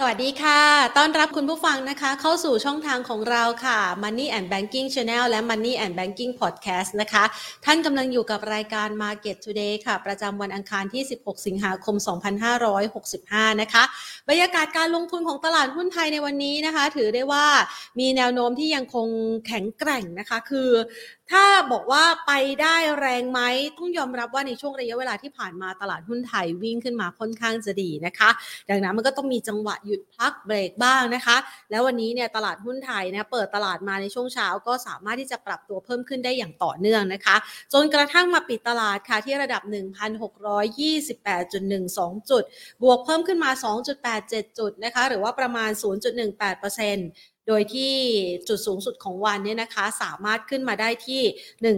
สวัสดีค่ะ ต้อนรับคุณผู้ฟังนะคะ เข้าสู่ช่องทางของเราค่ะ Money and Banking Channel และ Money and Banking Podcast นะคะ ท่านกำลังอยู่กับรายการ Market Today ค่ะ ประจำวันอังคารที่ 16 สิงหาคม 2565 นะคะ บรรยากาศการลงทุนของตลาดหุ้นไทยในวันนี้นะคะ ถือได้ว่ามีแนวโน้มที่ยังคงแข็งแกร่งนะคะ คือถ้าบอกว่าไปได้แรงไหมต้องยอมรับว่าในช่วงระยะเวลาที่ผ่านมาตลาดหุ้นไทยวิ่งขึ้นมาค่อนข้างจะดีนะคะ ดังนั้นมันก็ต้องมีจังหวะหยุดพักเบรกบ้างนะคะ แล้ววันนี้เนี่ยตลาดหุ้นไทยนะเปิดตลาดมาในช่วงเช้าก็สามารถที่จะปรับตัวเพิ่มขึ้นได้อย่างต่อเนื่องนะคะ จนกระทั่งมาปิดตลาดค่ะที่ระดับ 1,628.12 จุด บวกเพิ่มขึ้นมา 2.87 จุดนะคะ หรือว่าประมาณ 0.18% โดยที่จุดสูงสุดของวันเนี่ยนะคะ สามารถขึ้นมาได้ที่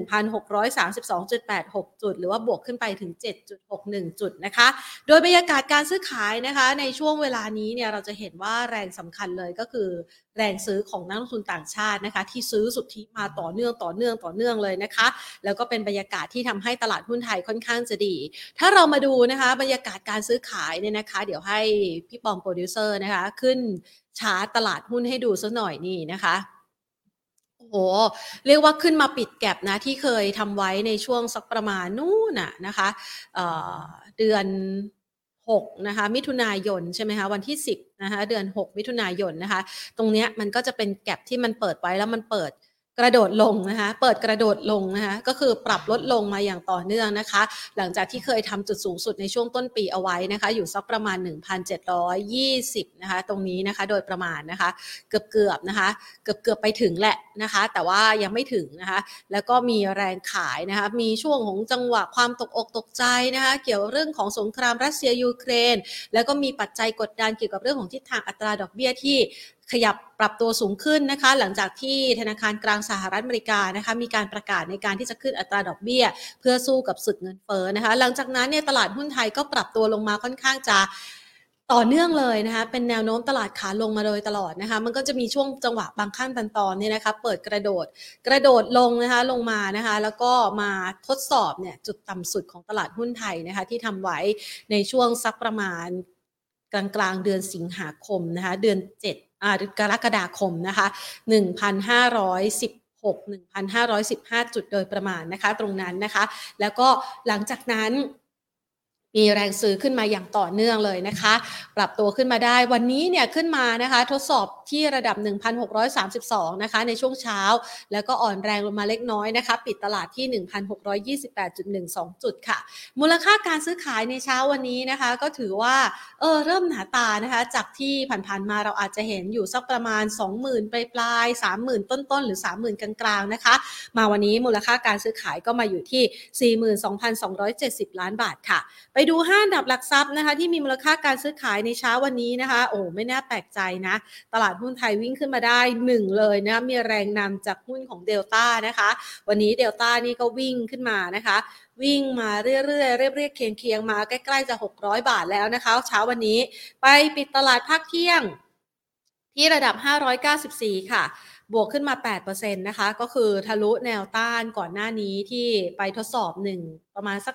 1,632.86 จุด หรือว่าบวกขึ้นไปถึง 7.61 จุดนะคะ โดยบรรยากาศการซื้อขายนะคะ ในช่วงเวลานี้เนี่ยเราจะเห็นว่าแรงสำคัญเลยก็คือ แรงซื้อของนักลงทุนต่างชาตินะคะ ที่ซื้อสุทธิมาต่อเนื่องต่อเนื่องต่อเนื่องเลยนะคะ แล้วก็เป็นบรรยากาศที่ทำให้ตลาดหุ้นไทยค่อนข้างจะดี ถ้าเรามาดูนะคะบรรยากาศการซื้อขายเนี่ยนะคะ เดี๋ยวให้พี่ปอมโปรดิวเซอร์นะคะ ขึ้นชาร์ตตลาดหุ้นให้ดูสักหน่อยนี่นะคะโอ้โหเรียกว่าขึ้นมาปิด gap นะที่เคยทำไว้ในช่วงสักประมาณนู่นน่ะนะคะเเดือน 6นะคะมิถุนายนใช่ไหมคะวันที่ 10นะคะเดือน 6 มิถุนายนนะคะ ตรงเนี้ยมันก็จะเป็นแก็บที่มันเปิดไว้แล้วมันเปิด กระโดดลงนะคะเปิดกระโดดลงนะคะก็คือปรับลดลงมาอย่างต่อเนื่องนะคะ หลังจากที่เคยทำจุดสูงสุดในช่วงต้นปีเอาไว้นะคะ อยู่สักประมาณ 1,720นะคะตรงนี้นะคะโดยประมาณนะคะเกือบเกือบนะคะเกือบเกือบไปถึงแหละนะคะ แต่ว่ายังไม่ถึงนะคะแล้วก็มีแรงขายนะคะมีช่วงของจังหวะความตกอกตกใจนะคะเกี่ยวเรื่องของสงครามรัสเซียยูเครน แล้วก็มีปัจจัยกดดันเกี่ยวกับเรื่องของทิศทางอัตราดอกเบี้ยที่ ขยับปรับตัวสูงขึ้นนะคะ หลังจากที่ธนาคารกลางสหรัฐอเมริกานะคะมีการประกาศในการที่จะขึ้นอัตราดอกเบี้ย เพื่อสู้กับสึกเงินเฟ้อนะคะ หลังจากนั้นเนี่ยตลาดหุ้นไทยก็ปรับตัวลงมาค่อนข้างจะต่อเนื่องเลยนะคะเป็นแนวโน้มตลาดขาลงมาโดยตลอดนะคะ มันก็จะมีช่วงจังหวะบางขั้นตอนตอนเนี่ยนะคะเปิดกระโดดกระโดดลงนะคะลงมานะคะ แล้วก็มาทดสอบเนี่ยจุดต่ำสุดของตลาดหุ้นไทยนะคะที่ทำไว้ในช่วงสักประมาณกลางกลางเดือนสิงหาคมนะคะเดือน 7 กรกฎาคมนะคะ 1,510 6,515 จุดโดยประมาณนะคะ ตรงนั้นนะคะ แล้วก็หลังจากนั้น มีแรงซื้อขึ้นมาอย่างต่อเนื่องเลยนะคะ ปรับตัวขึ้นมาได้วันนี้เนี่ยขึ้นมานะคะทดสอบที่ระดับ 1,632 นะคะในช่วงเช้า แล้วก็อ่อนแรงลงมาเล็กน้อยนะคะ ปิดตลาดที่ 1,628.12 จุดค่ะ มูลค่าการซื้อขายในเช้าวันนี้นะคะ ก็ถือว่าเออเริ่มหนาตานะคะ จากที่ผ่านๆมาเราอาจจะเห็นอยู่สักประมาณ 20,000ปลายปลาย30,000 ต้นๆ หรือ 30,000 กลางๆนะคะ มาวันนี้มูลค่าการซื้อขายก็มาอยู่ที่ 42,270 ล้านบาทค่ะ ไปดูห้าดับหลักทรัพย์นะคะที่มีมูลค่าการซื้อขายในเช้าวันนี้นะคะ โอ้ไม่น่าแปลกใจนะ ตลาดหุ้นไทยวิ่งขึ้นมาได้หนึ่งเลยนะมีแรงนำจากหุ้นของเดลต้านะคะ วันนี้เดลต้านี่ก็วิ่งขึ้นมานะคะ วิ่งมาเรื่อยๆเรียบๆเคียงๆมาใกล้ๆจะ 600 บาทแล้วนะคะ เช้าวันนี้ไปปิดตลาดภาคเที่ยง ที่ระดับ 594 ค่ะบวกขึ้นมา 8%นะคะ ก็คือทะลุแนวต้านก่อนหน้านี้ที่ไปทดสอบ 1 ประมาณสัก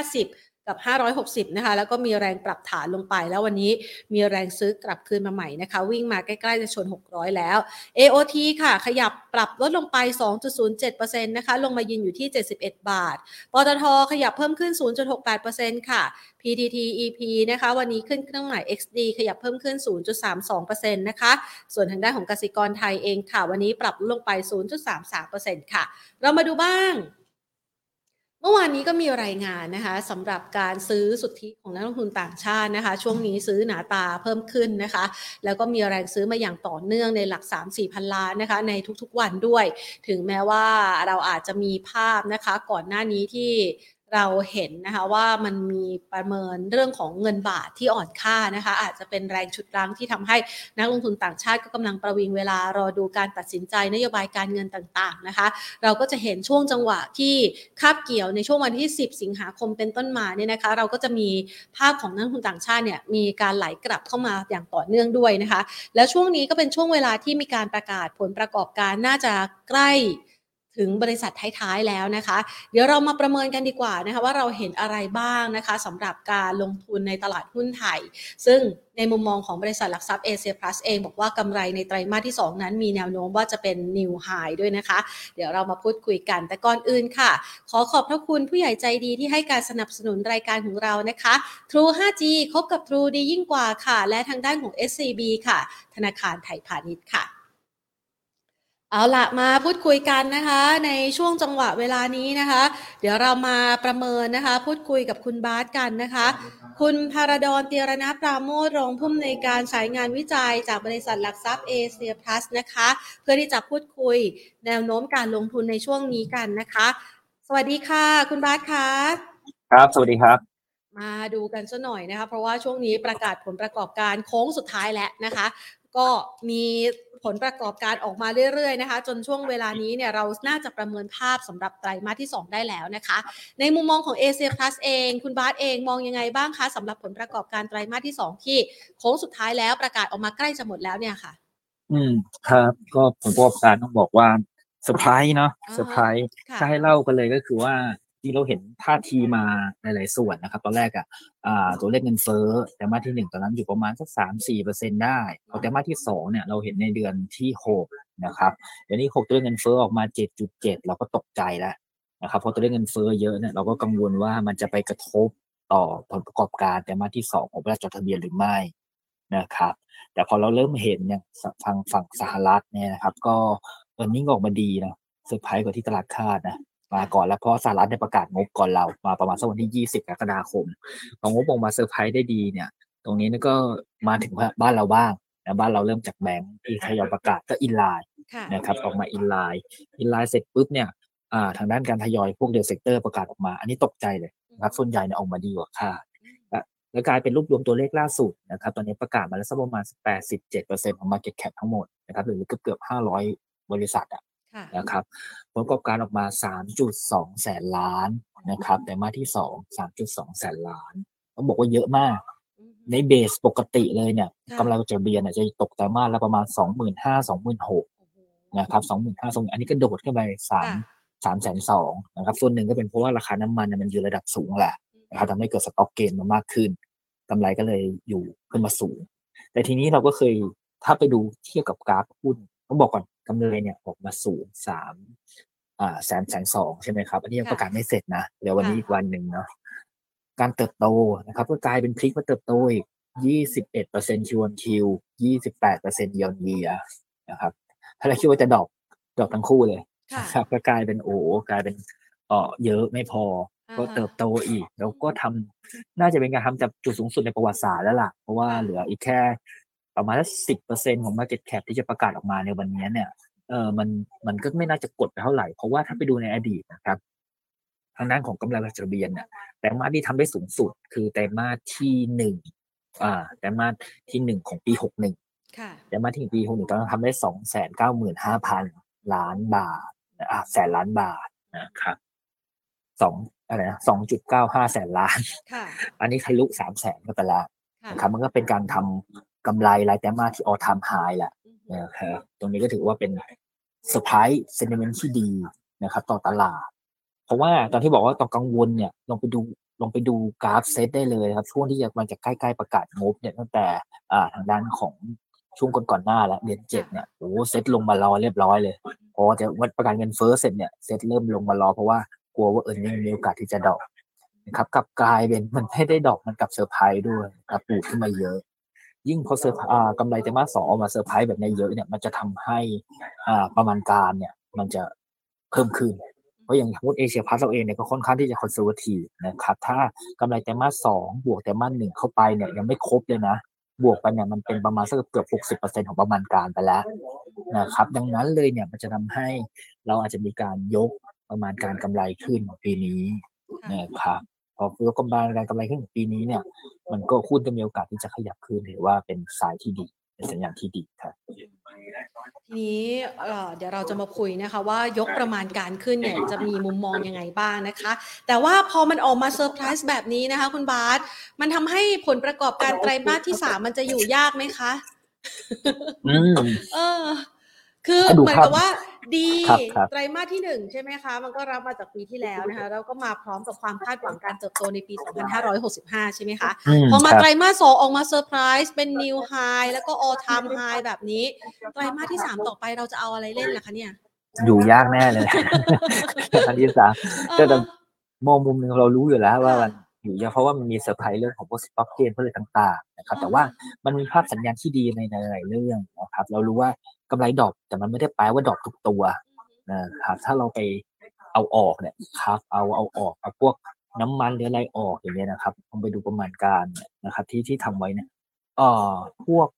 550 กับ 560 นะคะ แล้วก็มีแรงปรับฐานลงไป แล้ววันนี้มีแรงซื้อกลับคืนมาใหม่นะคะ วิ่งมาใกล้ๆ จะชน 600 แล้ว AOT ค่ะ ขยับปรับลดลงไป 2.07%นะคะ ลงมายืนอยู่ที่ 71 บาท ปตทขยับเพิ่มขึ้น 0.68%ค่ะ PTT EP นะคะ วันนี้ขึ้นเครื่องหมาย XD ขยับเพิ่มขึ้น 0.32%นะคะ ส่วนทางด้านของกสิกรไทยเองค่ะ วันนี้ปรับลงไป 0.33%ค่ะ เรามาดูบ้าง เมื่อวานนี้ก็มีรายงานนะคะสำหรับการซื้อสุทธิของนักลงทุนต่างชาตินะคะ ช่วงนี้ซื้อหนาตาเพิ่มขึ้นนะคะ แล้วก็มีแรงซื้อมาอย่างต่อเนื่องในหลัก 3-4 พันล้านนะคะ ในทุกๆวันด้วย ถึงแม้ว่าเราอาจจะมีภาพนะคะ ก่อนหน้านี้ที่ เราเห็นนะคะว่ามันมีประเมินเรื่องของเงินบาทที่อ่อนค่านะคะ อาจจะเป็นแรงชุดรั้งที่ทำให้นักลงทุนต่างชาติก็กำลังประวิงเวลารอดูการตัดสินใจนโยบายการเงินต่างๆนะคะ เราก็จะเห็นช่วงจังหวะที่คาบเกี่ยวในช่วงวันที่ 10 สิงหาคมเป็นต้นมาเนี่ยนะคะ เราก็จะมีภาพของนักลงทุนต่างชาติเนี่ยมีการไหลกลับเข้ามาอย่างต่อเนื่องด้วยนะคะ แล้วช่วงนี้ก็เป็นช่วงเวลาที่มีการประกาศผลประกอบการน่าจะใกล้ ถึงบริษัทท้ายๆแล้วนะคะ เดี๋ยวเรามาประเมินกันดีกว่านะคะว่าเราเห็นอะไรบ้างนะคะสำหรับการลงทุนในตลาดหุ้นไทย ซึ่งในมุมมองของบริษัทหลักทรัพย์เอเชียพลัสเองบอกว่ากำไรในไตรมาสที่ 2 นั้นมีแนวโน้มว่าจะเป็นนิวไฮด้วยนะคะ เดี๋ยวเรามาพูดคุยกันแต่ก่อนอื่นค่ะ ขอขอบพระคุณผู้ใหญ่ใจดีที่ให้การสนับสนุนรายการของเรานะคะ True 5G คบกับ True ดียิ่งกว่าค่ะ และทางด้านของ SCB ค่ะ ธนาคารไทยพาณิชย์ค่ะ เอาละมาพูดคุยกันนะคะในช่วงจังหวะเวลานี้นะคะ เดี๋ยวเรามาประเมินนะคะ พูดคุยกับคุณบาสกันนะคะ คุณพารดอนเตียรณปราโมทรองผู้อำนวยการสายงานวิจัยจากบริษัทหลักทรัพย์เอเชียพลัสนะคะ เพื่อที่จะพูดคุยแนวโน้มการลงทุนในช่วงนี้กันนะคะ สวัสดีค่ะ คุณบาสคะครับสวัสดีครับมาดูกันซะหน่อยนะคะ เพราะว่าช่วงนี้ประกาศผลประกอบการโค้งสุดท้ายแล้วนะคะ ก็มี ผลประกอบการออกมาเรื่อยๆนะคะ จนช่วงเวลานี้เนี่ยเราน่าจะประเมินภาพสำหรับไตรมาสที่ 2 ได้แล้วนะคะ ในมุมมองของ a อ a Plus เอง คุณบาสเองมองยังไงบ้างคะสำหรับผลประกอบการไตรมาสที่ 2 ที่โค้งสุดท้ายแล้วประกาศออกมาใกล้จะหมดแล้วเนี่ยค่ะ อืมครับ ก็ผลประกอบการต้องบอกว่าเซอร์ไพรส์เนาะอ่าฮะเซอร์ไพรส์ค่ะถ้าให้เล่ากันเลยก็คือว่า ที่เราเห็นท่าทีมาหลายๆส่วนนะครับ ตอนแรกอะอ่าตัวเลขเงินเฟ้อไตรมาสที่หนึ่งตอนนั้นอยู่ประมาณสักสามสี่เปอร์เซ็นได้พอไตรมาสที่สองเนี่ยเราเห็นในเดือนที่หกนะครับเดือนที่หกตัวเลขเงินเฟ้อออกมาเจ็ดจุดเจ็ดเราก็ตกใจแล้วนะครับเพราะตัวเลขเงินเฟ้อเยอะเนี่ยเราก็กังวลว่ามันจะไปกระทบต่อผลประกอบการไตรมาสที่สองของบริษัทจดทะเบียนหรือไม่นะครับ แต่พอเราเริ่มเห็นเนี่ยฝั่งฝั่งสหรัฐเนี่ยนะครับ ก็ earning ออกมาดีนะเซอร์ไพรส์กว่าที่ตลาดคาดนะ มาก่อนแล้วเพราะสหรัฐได้ประกาศงบก่อนเรามาประมาณสักวันที่ 20กรกฎาคมพองบออกมาเซอร์ไพรส์ได้ดีเนี่ย ตรงนี้นี่ก็มาถึงบ้านเราบ้างนะบ้านเราเริ่มจากแบงก์ที่ทยอยประกาศก็ in line ค่ะนะครับออกมา in line in line เสร็จปุ๊บเนี่ยอ่าทางด้านการทยอยพวก real sector ประกาศออกมา อันนี้ตกใจเลยนะครับส่วนใหญ่เนี่ยออกมาดีกว่าคาดและแล้วกลายเป็นรูปรวมตัวเลขล่าสุดนะครับตอนนี้ประกาศมาแล้วสักประมาณ 87%ของ Market Cap ทั้งหมดนะครับหรือเกือบเกือบ500 บริษัทอะค่ะ นะครับผลประกอบการออกมา 3.2 แสนล้านนะครับไตรมาสที่2 3.2 แสนล้านต้องบอกว่าเยอะมากอืมใน base ปกติเลยเนี่ยค่ะกำไรจดทะเบียนเนี่ยจะตกไตรมาสละประมาณ 25,000 26,000โอ้โหนะครับสองหมื่นห้าสองอันนี้ก็โดดขึ้นไปสามค่ะสามแสนสองนะครับส่วนหนึ่งก็เป็นเพราะว่าราคาน้ำมันเนี่ยมันอยู่ระดับสูงแหละนะครับทำให้เกิด stock gain มามากขึ้นกำไรก็เลยอยู่ขึ้นมาสูง แต่ทีนี้เราก็เคยถ้าไปดูเทียบกับกราฟหุ้น ต้องบอกก่อนกำไรเนี่ยออกมาสูงสามอ่าแสนแสนสองใช่ไหมครับ อันนี้ยังค่ะประกาศไม่เสร็จนะเดี๋ยววันนี้ค่ะอีกวันหนึ่งเนาะการเติบโตนะครับ ก็กลายเป็นพลิกมาเติบโตอีกยี่สิบเอ็ดเปอร์เซ็นต์ Q on Qยี่สิบแปดเปอร์เซ็นต์ยอนเยียนะครับ ถ้าเราคิดว่าจะ drop drop ทั้งคู่เลยค่ะนะครับก็กลายเป็นโอ้กลายเป็นเออเยอะไม่พออ่าก็ฮะเติบโตอีก แล้วก็ทำน่าจะเป็นการทำจากจุดสูงสุดในประวัติศาสตร์แล้วล่ะ เพราะว่าค่ะเหลืออีกแค่ ประมาณสิบเปอร์เซ็นต์ของ Market Cap ที่จะประกาศออกมาในวันนี้เนี่ยเออมันมันก็ไม่น่าจะกดไปเท่าไหร่ เพราะว่าถ้าไปดูในอดีตนะครับทางด้านของกำไรจดทะเบียนเนี่ยไตรมาสที่ทำได้สูงสุด คือไตรมาสที่หนึ่งอ่าไตรมาสที่หนึ่งของปีหกหนึ่งค่ะไตรมาสที่ปีหกหนึ่งตอนนั้นทำได้สองแสนเก้าหมื่นห้าพันล้านบาทนะอะแสนล้านบาทนะครับสองอะไรนะสองจุดเก้าห้าแสนล้านค่ะอันนี้ทะลุสามแสนก็ไปแล้วค่ะนะครับมันก็เป็นการทำ กำไรรายไตรมาสที่ all time high แหละนะครับตรงนี้ก็ถือว่าเป็นเซอร์ไพรส์เซน i เมนต์ที่ดีนะครับ ต่อตลาด เพราะว่าตอนที่บอกว่าต้องกังวลเนี่ยลองไปดูลองไปดูกราฟเซตได้เลยครับ ช่วงที่มันจะใกล้ๆประกาศงบเนี่ยตั้งแต่อ่าทางด้านของช่วงก่อนๆหน้าแล้วเดือนเจ็ดเนี่ยโอ้เซตลงมารอเรียบร้อยเลยพอจะวันประกาศเงินเฟ้อเสร็จเนี่ยเซตเริ่มลงมารอเพราะว่ากลัวว่า earning มีโอกาสที่จะ drop นะครับกลับกลายเป็นมันไม่ได้ drop มันกลับเซอร์ไพรส์ด้วยครับปูดขึ้นมาเยอะ ยิ่งพอเซอร์อ่ากำไรไตรมาสสองออกมาเซอร์ไพรส์แบบนี้เยอะเนี่ยมันจะทำให้อ่าประมาณการเนี่ย มันจะเพิ่มขึ้น เพราะอย่างสมมติเอเชียพาสเราเองเนี่ยก็ค่อนข้างที่จะคอนเซอร์วทีฟนะครับถ้ากำไรไตรมาสสองบวกไตรมาสหนึ่งเข้าไปเนี่ยยังไม่ครบเลยนะบวกไปเนี่ยมันเป็นประมาณสักเกือบหกสิบเปอร์เซ็นของประมาณการไปแล้วนะครับ ดังนั้นเลยเนี่ยมันจะทำให้เราอาจจะมีการยกประมาณการกำไรขึ้นของปีนี้นะครับ พอยกกำไรการกำไรขึ้นของปีนี้เนี่ย มันก็หุ้นก็มีโอกาสที่จะขยับขึ้นถือว่าเป็นสายที่ดีเป็นสัญญาณที่ดีครับททีนี้เอ่อเดี๋ยวเราจะมาคุยนะคะว่ายกประมาณการขึ้นเนี่ยจะมีมุมมองยังไงบ้างนะคะ แต่ว่าพอมันออกมาเซอร์ไพรส์แบบนี้นะคะ คุณบาสมันทำให้ผลประกอบการไตรมาสที่สามมันจะอยู่ยากไหมคะ อืมเออ คือถ้าดูเหมือนภาพกับว่าดีครับครับไตรมาสที่หนึ่งใช่ไหมคะ มันก็รับมาจากปีที่แล้วนะคะแล้วก็มาพร้อมกับความคาดหวังการเติบโตในปี 2565 ใช่ไหมคะพอมาครับไตรมาสสองออกมาเซอร์ไพรส์เป็น new high แล้วก็ all time high แบบนี้ ไตรมาสที่ 3 ต่อไปเราจะเอาอะไรเล่นล่ะคะเนี่ย อยู่ยากแน่เลยอันที่สามก็จะมองมุมหนึ่งเรารู้อยู่แล้วว่ามันอยู่ยากเพราะว่ามันมีเซอร์ไพรส์เรื่องของพวก stock gain พวกอะไรต่าง ๆ นะครับ แต่ว่ามันมีภาพสัญญาณที่ดีในหลายๆเรื่องนะครับ เรารู้ว่า กำไร drop แต่มันไม่ได้แปลว่า drop ทุกตัวนะครับถ้าเราไปเอาออกเนี่ยครับเอาเอาออกเอาพวกน้ำมันหรืออะไรออกอย่างเงี้ยนะครับลองไปดูประมาณการเนี่ยนะครับ ที่ที่ทำไว้เนี่ยเอ่อพวก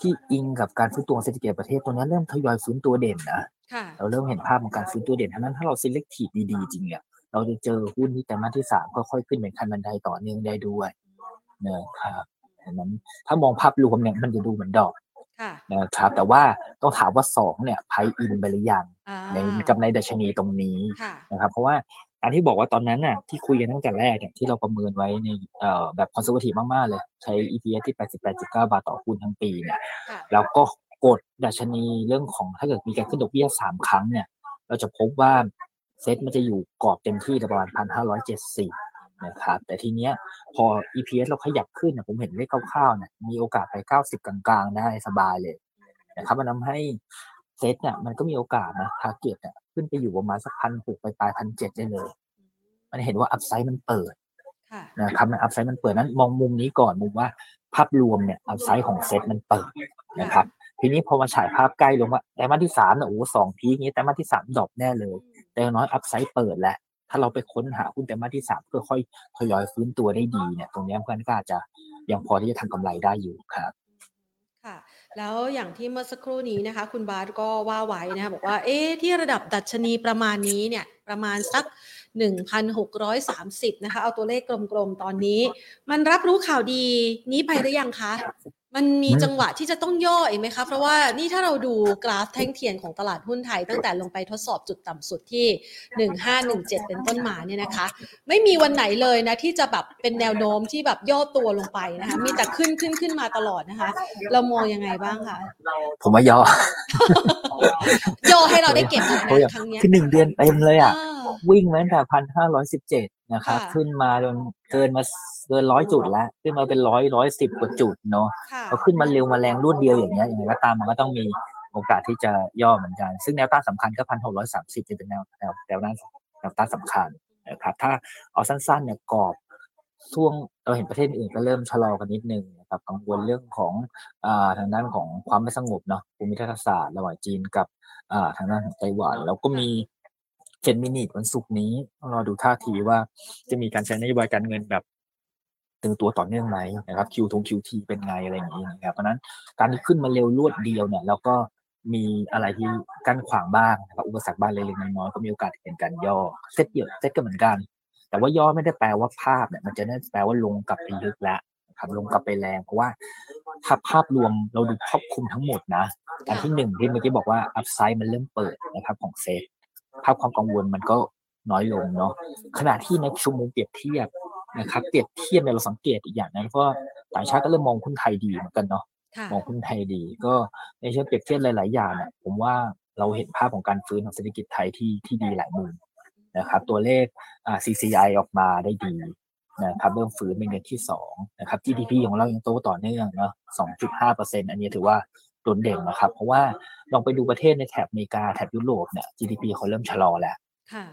ที่อิงกับการฟื้นตัวของเศรษฐกิจประเทศตัวนี้เริ่มทยอยฟื้นตัวเด่นนะค่ะเราเริ่มเห็นภาพของการฟื้นตัวเด่นทั้งนั้นถ้าเรา selective ดีๆจริงเนี่ยเราจะเจอหุ้นที่แต่มาสที่สามก็ค่อยขึ้นเป็นคันบันไดต่อเนื่องได้ด้วยนะครับดังนั้นถ้ามองภาพรวมเนี่ยมันจะดูเหมือนดอกค่ะ นะครับ แต่ว่าต้องถามว่าสองเนี่ยไพอินไปหรือยังอ่าในกับในดัชนีตรงนี้ค่ะนะครับ เพราะว่าการที่บอกว่าตอนนั้นน่ะที่คุยกันตั้งแต่แรกเนี่ยที่เราประเมินไว้ในเอ่อแบบคอนเซอร์วทีฟมาก ๆ เลย ใช้ EPS ที่ 88.9 บาทต่อหุ้นทั้งปีเนี่ยค่ะแล้วก็กดดัชนีเรื่องของถ้าเกิดมีการขึ้นดอกเบี้ยสามครั้งเนี่ย เราจะพบว่าเซ็ตมันจะอยู่กรอบเต็มที่ประมาณพันห้าร้อยเจ็ดสิบ นะครับ แต่ทีเนี้ยพอ EPS เราขยับขึ้นเนี่ยผมเห็นเลขคร่าวๆเนี่ยมีโอกาสไปเก้าสิบกลางๆ ได้สบายเลยนะครับ มันทำให้เซ็ตเนี่ยมันก็มีโอกาสนะ target เนี่ยขึ้นไปอยู่ประมาณสักพันหกไปปลายพันเจ็ดได้เลย มันเห็นว่า upside มันเปิดค่ะนะครับมัน upside มันเปิดนั้นมองมุมนี้ก่อนมุมว่าภาพรวมเนี่ย upside ของเซ็ตมันเปิดนะครับทีนี้พอมาฉายภาพใกล้ลงว่าไตรมาสที่สามเนี่ยโอ้โหสอง peak นี้ไตรมาสที่สาม drop แน่เลย แต่อย่างน้อย upside เปิดแล้ว ถ้าเราไปค้นหาหุ้นไตรมาสที่สามก็ค่อยทยอยฟื้นตัวได้ดีเนี่ย ตรงนี้เพื่อนก็อาจจะยังพอที่จะทำกำไรได้อยู่ครับค่ะแล้วอย่างที่เมื่อสักครู่นี้นะคะ คุณบาสก็ว่าไว้นะคะบอกว่าเอ๊ะที่ระดับดัชนีประมาณนี้เนี่ย ประมาณสัก 1,630 นะคะ เอาตัวเลขกลมๆ ตอนนี้ มันรับรู้ข่าวดีนี้ไปหรือยังคะ มันมีอืมจังหวะที่จะต้องย่ออีกไหมคะ เพราะว่านี่ถ้าเราดูกราฟแท่งเทียนของตลาดหุ้นไทย ตั้งแต่ลงไปทดสอบจุดต่ำสุดที่ 1517 เป็นต้นมาเนี่ยนะคะ ไม่มีวันไหนเลยนะ ที่จะแบบเป็นแนวโน้มที่แบบย่อตัวลงไปนะคะ มีแต่ขึ้นขึ้นขึ้นมาตลอดนะคะ เรามองยังไงบ้างคะ ผมว่าย่อย่อให้เราได้เก็บอีกเพราะอนะย่างครั้งเนี้ยคือหนึ่งเดือนเต็มเลยอะอ่า วิ่งมาตั้งแต่พันห้าร้อยสิบเจ็ดนะครับค่ะขึ้นมาจนเกินมาเกินร้อยจุดแล้ว ขึ้นมาเป็นร้อยร้อยสิบกว่าจุดเนาะค่ะพอขึ้นมาเร็วมาแรงรวดเดียวอย่างเงี้ยอย่างไรก็ตามมันก็ต้องมีโอกาสที่จะย่อเหมือนกัน ซึ่งแนวต้านสำคัญก็พันหกร้อยสามสิบจะเป็นแนวแนวแนวต้านแนวต้านสำคัญนะครับถ้าเอาสั้นๆเนี่ยกรอบช่วงเราเห็นประเทศอื่นก็เริ่มชะลอกันนิดนึงนะครับกังวลเรื่องของอ่าทางด้านของความไม่สงบเนาะภูมิทัศศาสตร์ระหว่างจีนกับอ่าทางด้านของไต้หวันแล้วก็มี เฟดมินิวันศุกร์นี้รอดูท่าทีว่าจะมีการใช้นโยบายการเงินแบบตึงตัวต่อเนื่องไหมนะครับ Q ทง QT เป็นไงอะไรอย่างนี้นะครับเพราะนั้นการที่ขึ้นมาเร็วรวดเดียวเนี่ยแล้วก็มีอะไรที่กั้นขวางบ้างนะครับอุปสรรคบ้างเล็กๆน้อยๆก็มีโอกาสเห็นการย่อเซตเดียวเซตก็เหมือนกัน แต่ว่าย่อไม่ได้แปลว่าภาพเนี่ยมันจะได้แปลว่าลงกลับไปลึกแล้วนะครับลงกลับไปแรงเพราะว่าถ้าภาพรวมเราดูครอบคลุมทั้งหมดนะการที่หนึ่งที่เมื่อกี้บอกว่าอัพไซด์มันเริ่มเปิดนะครับของเซต ภาพความกังวลมันก็น้อยลงเนาะขณะที่ในชั่วโมงเปรียบเทียบนะครับเปรียบเทียบเนี่ยเราสังเกตอีกอย่างนะเพราะว่าต่างชาติก็เริ่มมองหุ้นไทยดีเหมือนกันเนาะค่ะมองหุ้นไทยดี ก็ในเชิงเปรียบเทียบหลาย ๆ อย่างเนี่ยผมว่าเราเห็นภาพของการฟื้นของเศรษฐกิจไทยที่ที่ดีหลายมุมนะครับ ตัวเลขอ่า CCI ออกมาได้ดีนะครับเริ่มฟื้นเป็นเดือนที่สองนะครับ GDP ของเรายังโตต่อเนื่องเนาะ2.5เปอร์เซ็นต์อันนี้ถือว่าโดดเด่นนะครับ เพราะว่า ลองไปดูประเทศในแถบอเมริกาแถบยุโรปเนี่ย GDP เขาเริ่มชะลอแล้วค่ะ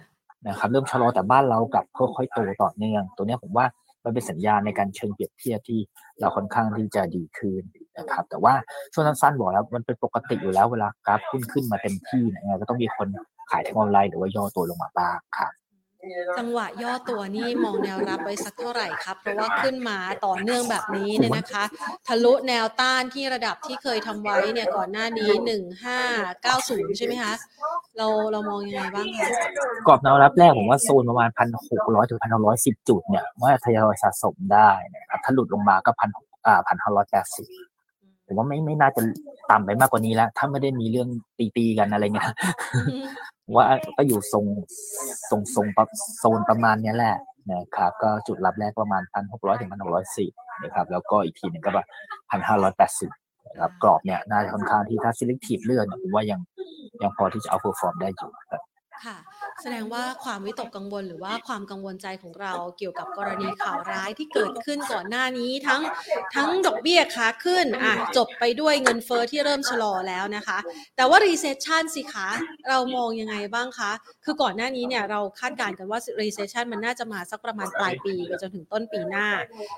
นะครับเริ่มชะลอแต่บ้านเรากลับค่อยๆโตต่อเนื่อง ตัวเนี้ยผมว่ามันเป็นสัญญาณในการเชิงเปรียบเทียบที่เราค่อนข้างที่จะดีขึ้นนะครับ แต่ว่าช่วงสั้นๆบอกแล้วมันเป็นปกติอยู่แล้วเวลากราฟขึ้นขึ้นมาเต็มที่เนี่ยยังไงก็ต้องมีคนขายทางออนไลน์หรือว่าย่อตัวลงมาบ้างครับ จังหวะย่อตัวนี่มองแนวรับไว้สักเท่าไหร่ครับ เพราะว่าขึ้นมาต่อเนื่องแบบนี้เนี่ยนะคะ ทะลุแนวต้านที่ระดับที่เคยทำไว้เนี่ยก่อนหน้านี้หนึ่งห้าเก้าศูนย์ใช่ไหมคะเราเรามองยังไงบ้างคะกรอบแนวรับแรกผมว่าโซนประมาณพันหกร้อยถึงพันหกร้อยสิบจุดเนี่ยว่าทยอยสะสมได้นะครับถ้าหลุดลงมาก็พันอ่าพันห้าร้อยแปดสิบผมว่าไม่ไม่น่าจะต่ำไปมากกว่านี้แล้ว ถ้าไม่ได้มีเรื่องตีๆกันอะไรเงี้ย ว่าก็อยู่ทรงทรงทรงประโซนประมาณนี้แหละนะครับก็จุดรับแรกประมาณพันหกร้อยถึงพันหกร้อยสิบนะครับแล้วก็อีกทีหนึ่งก็แบบพันห้าร้อยแปดสิบนะครับกรอบเนี่ยน่าจะค่อนข้างที่ถ้า selective เลือกเนี่ยผมว่ายังยังพอที่จะเอา perform ได้อยู่ครับ ค่ะ แสดงว่าความวิตกกังวลหรือว่าความกังวลใจของเราเกี่ยวกับกรณีข่าวร้ายที่เกิดขึ้นก่อนหน้านี้ทั้งทั้งดอกเบี้ยขาขึ้นอะจบไปด้วยเงินเฟ้อที่เริ่มชะลอแล้วนะคะ แต่ว่า recession สิคะเรามองยังไงบ้างคะ คือก่อนหน้านี้เนี่ยเราคาดการณ์กันว่า recession มันน่าจะมาสักประมาณปลายปีไปจนถึงต้นปีหน้า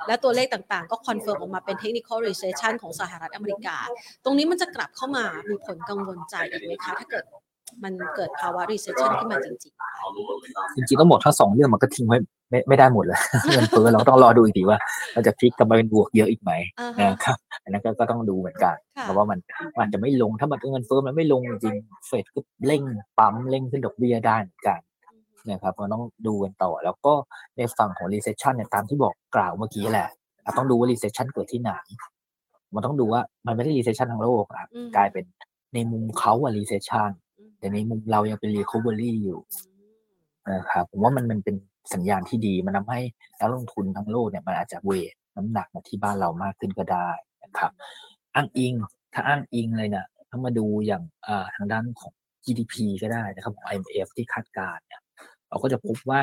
และตัวเลขต่างๆ ก็ confirm ออกมาเป็น technical recession ของสหรัฐอเมริกา ตรงนี้มันจะกลับเข้ามามีผลกังวลใจอีกไหมคะถ้าเกิด มันเกิดภาวะ recession ขึ้นมาจริงจริงๆก็หมดทั้งสองเรื่องมันก็ทิ้งไว้ไม่ไม่ได้หมดเลยเงินเฟ้อเราต้องรอดูอีกทีว่าเราจะพลิกกลับมาเป็นบวกเยอะอีกไหมๆอ่าฮะนะครับอันนั้นก็ก็ต้องดูเหมือนกันค่ะเพราะว่ามันมันจะไม่ลงถ้ามันเงินเฟ้อมันไม่ลงจริงๆเฟดก็เร่งปั๊มเร่งขึ้นดอกเบี้ยได้เหมือนกันนะครับก็ต้องดูกันต่อ แล้วก็ในฝั่งของ recession เนี่ยตามที่บอกกล่าวเมื่อกี้แหละเราต้องดูว่า recession เกิดที่ไหนมันต้องดูว่ามันไม่ได้ recession ทั้งโลกอะอืมกลายเป็นในมุมเขาอะ recession อืมแต่ในมุมเรายังเป็น recovery อยู่นะครับผมว่ามันมันเป็นสัญญาณที่ดี มันทำให้นักลงทุนทั้งโลกเนี่ยมันอาจจะเวทน้ำหนักมาที่บ้านเรามากขึ้นก็ได้นะครับ อ้างอิงถ้าอ้างอิงเลยเนี่ยถ้ามาดูอย่างอ่าทางด้านของ GDP ก็ได้นะครับของ IMF ที่คาดการณ์เนี่ยเราก็จะพบว่า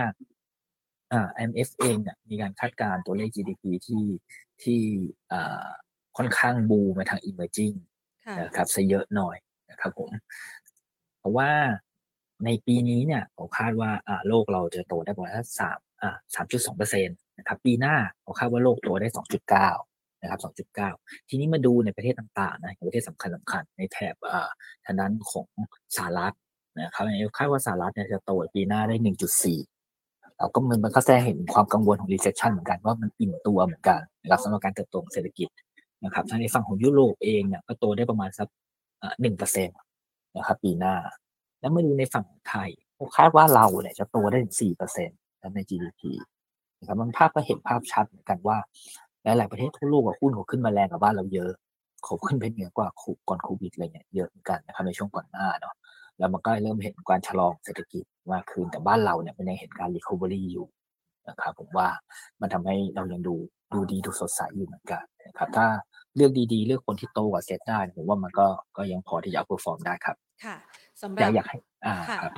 อ่า IMF เองเนี่ยมีการคาดการณ์ตัวเลข GDP ที่ที่อ่าค่อนข้างบูมาทาง emerging ค่ะนะครับซะเยอะหน่อยนะครับผมเพ ราะว่าในปีนี้เนี่ยผมคาดว่าโลกเราจะโตได้ประมาณสามสามจุดสองเปอร์เซ็นต์นะครับปีหน้าผมคาดว่าโลกโตได้สองจุดเก้านะครับสองจุดเก้าทีนี้มาดูในประเทศต่างๆนะประเทศสำคัญสำคัญในแถบอ่าทางด้านของสหรัฐนะครับคาดว่าสหรัฐเนี่ยจะโตปีหน้าได้หนึ่งจุดสี่เราก็มันมันก็แสดงเห็นความกังวลของ recession เหมือนกันว่ามันอิ่มตัวเหมือนกันนะครับสำหรับการเติบโตของเศรษฐกิจนะครับทางในฝั่งของยุโรปเองเนี่ยก็โตได้ประมาณสักหนึ่งเปอร์เซ็นต์ นะครับปีหน้า แล้วมาดูในฝั่งไทยผมคาดว่าเราเนี่ยจะโตได้ถึงสี่เปอร์เซ็นต์ใน GDP นะครับบางภาพก็เห็นภาพชัดเหมือนกันว่าหลายๆประเทศทั่วโลกอะหุ้นเขาขึ้นมาแรงกว่าบ้านเราเยอะเขาขึ้นไปเหนือกว่าก่อนโควิดอะไรเนี่ยเยอะเหมือนกันนะครับในช่วงก่อนหน้าเนาะแล้วมันก็เริ่มเห็นการชะลอเศรษฐกิจมากขึ้นแต่บ้านเราเนี่ยมันยังเห็นการ recovery อยู่นะครับผมว่ามันทำให้เรายังดูดูดีดูสดใสอยู่เหมือนกันนะครับถ้าเลือกดีๆ เลือกคนที่โตกว่าเซตได้ผมว่ามันก็ก็ยังพอที่จะ outperform ได้ครับ ค่ะสำหอรัยาบกอยากให้ อ่าค่ะ ครับ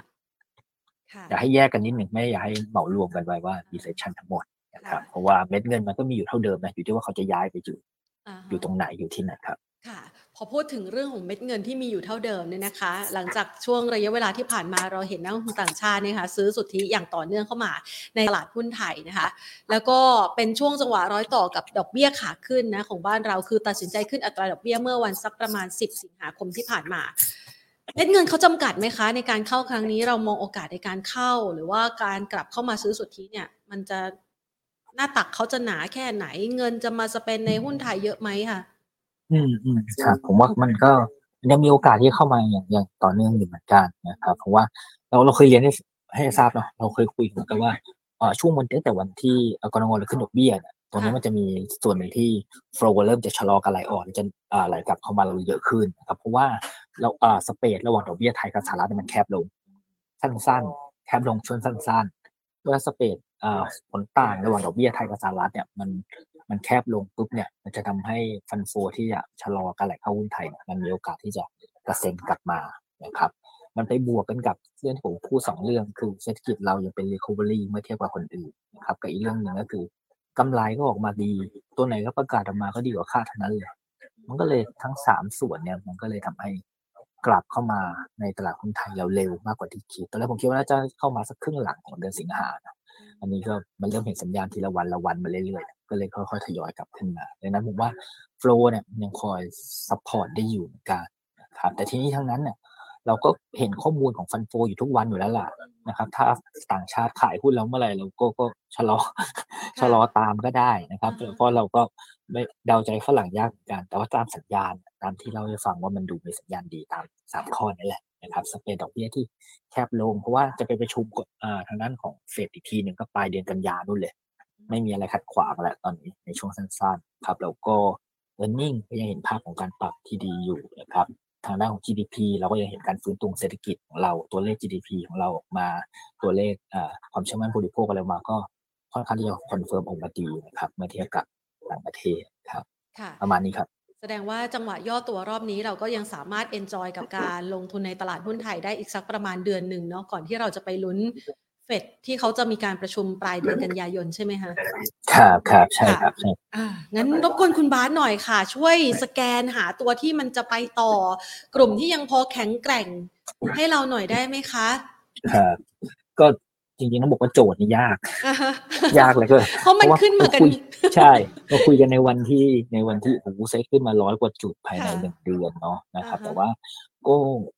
ค่ะ อยากให้แยกกันนิดหนึ่งไม่อยากให้เหมารวมกันไว้ว่า recession ทั้งหมดนะครับค่ะเพราะว่าเม็ดเงินมันก็มีอยู่เท่าเดิมนะอยู่ที่ว่าเขาจะย้ายไปอยู่าฮะอยู่ตรงไหนอยู่ที่ไหนครับ ค่ะพอพูดถึงเรื่องของเม็ดเงินที่มีอยู่เท่าเดิมเนี่ยนะคะ หลังจากช่วงระยะเวลาที่ผ่านมาเราเห็นนักลงทุนต่างชาติเนยคะซื้อสุทธิอย่างต่อเนื่องเข้ามาในตลาดหุ้นไทยนะคะ แล้วก็เป็นช่วงจังหวะร้อยต่อกับดอกเบี้ยขาขึ้นนะของบ้านเราคือตัดสินใจขึ้นอัตราดอกเบี้ยเมื่อวันสักประมาณ 10 สิงหาคมที่ผ่านมา เม็ดเงินเขาจำกัดไหมคะ ในการเข้าครั้งนี้เรามองโอกาสในการเข้า หรือว่าการกลับเข้ามาซื้อสุทธิเนี่ย มันจะหน้าตักเขาจะหนาแค่ไหน เงินจะมาสเปนในหุ้นไทยเยอะไหมคะอืมอืมครับผมว่ามันก็ยังมีโอกาสที่เข้ามาอย่างอย่างต่อเนื่องอยู่เหมือนกันนะครับ เพราะว่าเราเราเคยเรียนให้ให้ทราบเนาะเราเคยคุยเหมือนกันว่าเออช่วงวันตั้งแต่วันที่เอ่อกรงเราขึ้นดอกเบี้ยเนี่ยตรงนี้มันจะมีส่วนหนึ่งที่โฟล์เริ่มจะชะลอการไหลออกจะไหลกลับเข้ามาเราเยอะขึ้นนะครับเพราะว่า เราอ่าสเปดระหว่างดอกเบี้ยไทยกับสหรัฐเนี่ยมันแคบลง สั้นๆแคบลงช่วงสั้นๆเมื่อสเปดอ่าผลต่างระหว่างดอกเบี้ยไทยกับสหรัฐเนี่ยมันมันแคบลงปุ๊บเนี่ย มันจะทำให้ฟันโฟที่จะชะลอการไหลเข้าหุ้นไทยเนี่ยมันมีโอกาสที่จะกระเซ็นกลับมานะครับมันไปบวกกันกับเรื่องที่ผมพูดสองเรื่องคือเศรษฐกิจเรายังเป็น recovery เมื่อเทียบกับคนอื่นนะครับกับอีกเรื่องหนึ่งก็คือกำไรก็ออกมาดี ตัวไหนก็ประกาศออกมาก็ดีกว่าคาดทั้งนั้นเลย มันก็เลยทั้งสามส่วนเนี่ยมันก็เลยทำให้ กลับเข้ามาในตลาดหุ้นไทยเราเร็วมากกว่าที่คิดตอนแรกผมคิดว่าน่าจะเข้ามาสักครึ่งหลังของเดือนสิงหานะอันนี้ก็มันเริ่มเห็นสัญญาณทีละวันละวันมาเรื่อยๆ ก็เลยค่อยๆทยอยกลับขึ้นมาดังนั้นผมว่า flow เนี่ยมันยังคอย support ได้อยู่เหมือนกันนะครับแต่ทีนี้ทั้งนั้นเนี่ยเราก็เห็นข้อมูลของ fund flow อยู่ทุกวันอยู่แล้วล่ะนะครับ ถ้าต่างชาติขายหุ้นเราเมื่อไหร่เราก็ก็ชะลอชะลอตามก็ได้นะครับอ่าฮะเพราะเราก็ ไม่เดาใจฝรั่งยากเหมือนกัน แต่ว่าตามสัญญาณตามที่เราได้ฟังว่ามันดูมีสัญญาณดีตามสามข้อนั่แหละนะครับสเปนดอกเบี้ยที่แคบลง เพราะว่าจะไปประชุมกฎอ่าทางด้านของเฟดอีกทีหนึ่งก็ปลายเดือนกันยานู่นเลย ไม่มีอะไรขัดขวางแล้วตอนนี้ในช่วงสั้นๆครับแล้วก็ e a r n i n g ก็ยังเห็นภาพของการปรับที่ดีอยู่นะครับทางด้านของ GDP เราก็ยังเห็นการฟื้นตัวเศรษฐกิจของเราตัวเลข GDP ของเราออกมาตัวเลขความเชื่อมั่นผู้บริโภคอะไรมาก็ค่อนข้างที่จะ confirm ออกมาดีนะครับเมื่อเทียบกับ ต่างประเทศครับค่ะประมาณนี้ครับ แสดงว่าจังหวะย่อตัวรอบนี้เราก็ยังสามารถ enjoy กับการลงทุนในตลาดหุ้นไทยได้อีกสักประมาณเดือนหนึ่งเนาะก่อนที่เราจะไปลุ้นเฟดที่เขาจะมีการประชุมปลายเดือนกันยายนใช่ไหมคะครับครับใช่ครับใช่อ่างั้นรบกวนคุณบาสหน่อยค่ะ ช่วยสแกนหาตัวที่มันจะไปต่อ กลุ่มที่ยังพอแข็งแกร่งให้เราหน่อยได้ไหมคะครับก็ จริงๆต้องบอกว่าโจทย์นี่ยากอ่าฮะยากเลยก็เพราะมันขึ้นมากันคุยใช่เราคุยกันในวันที่ในวันที่โอ้โหเซ็ตขึ้นมาร้อยกว่าจุดภายในค่ะหนึ่งเดือนเนาะนะครับอ่าฮะแต่ว่าก็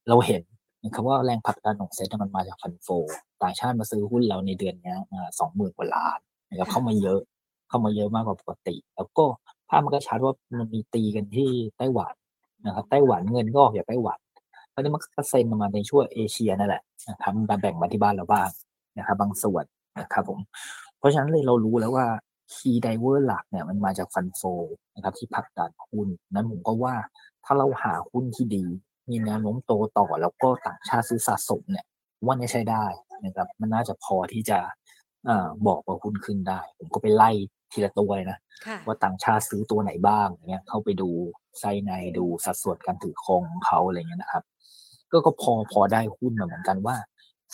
เราเห็นนะครับว่าแรงผลักดันของเซ็ตมันมาจากฟันโฟต่างชาติมาซื้อหุ้นเราในเดือนเนี้สองหมื่นกว่าล้านนะครับเข้ามาเยอะเข้ามาเยอะมากกว่าปกติ แล้วก็ภาพมันก็ชัดว่ามันมีตีกันที่ไต้หวันนะครับไต้หวันเงินก็ออกจากไต้หวันเพราะนี่มันก็กระเซ็นมาในช่วงเอเชียนั่นแหละนะครับมันแบ่งมาที่บ้านเราบ้าง นะครับบางส่วนนะครับผมเพราะฉะนั้นเลยเรารู้แล้วว่า key driver หลักเนี่ยมันมาจากฟันโฟนะครับที่ผลักดันหุ้นนั้นผมก็ว่าถ้าเราหาหุ้นที่ดี มีแนวโน้มโตต่อแล้วก็ต่างชาติซื้อสะสมเนี่ยว่าเนี่ยใช้ได้นะครับมันน่าจะพอที่จะอาบอกว่าหุ้นขึ้นได้ ผมก็ไปไล่ทีละตัวเลยนะค่ะว่าต่างชาติซื้อตัวไหนบ้างอย่างเงี้ยเข้าไปดูไส้ในดูสัดส่วนการถือครองของเขาอะไรเงี้ยนะครับ ก็ก็พอพอได้หุ้นมาเหมือนกันว่า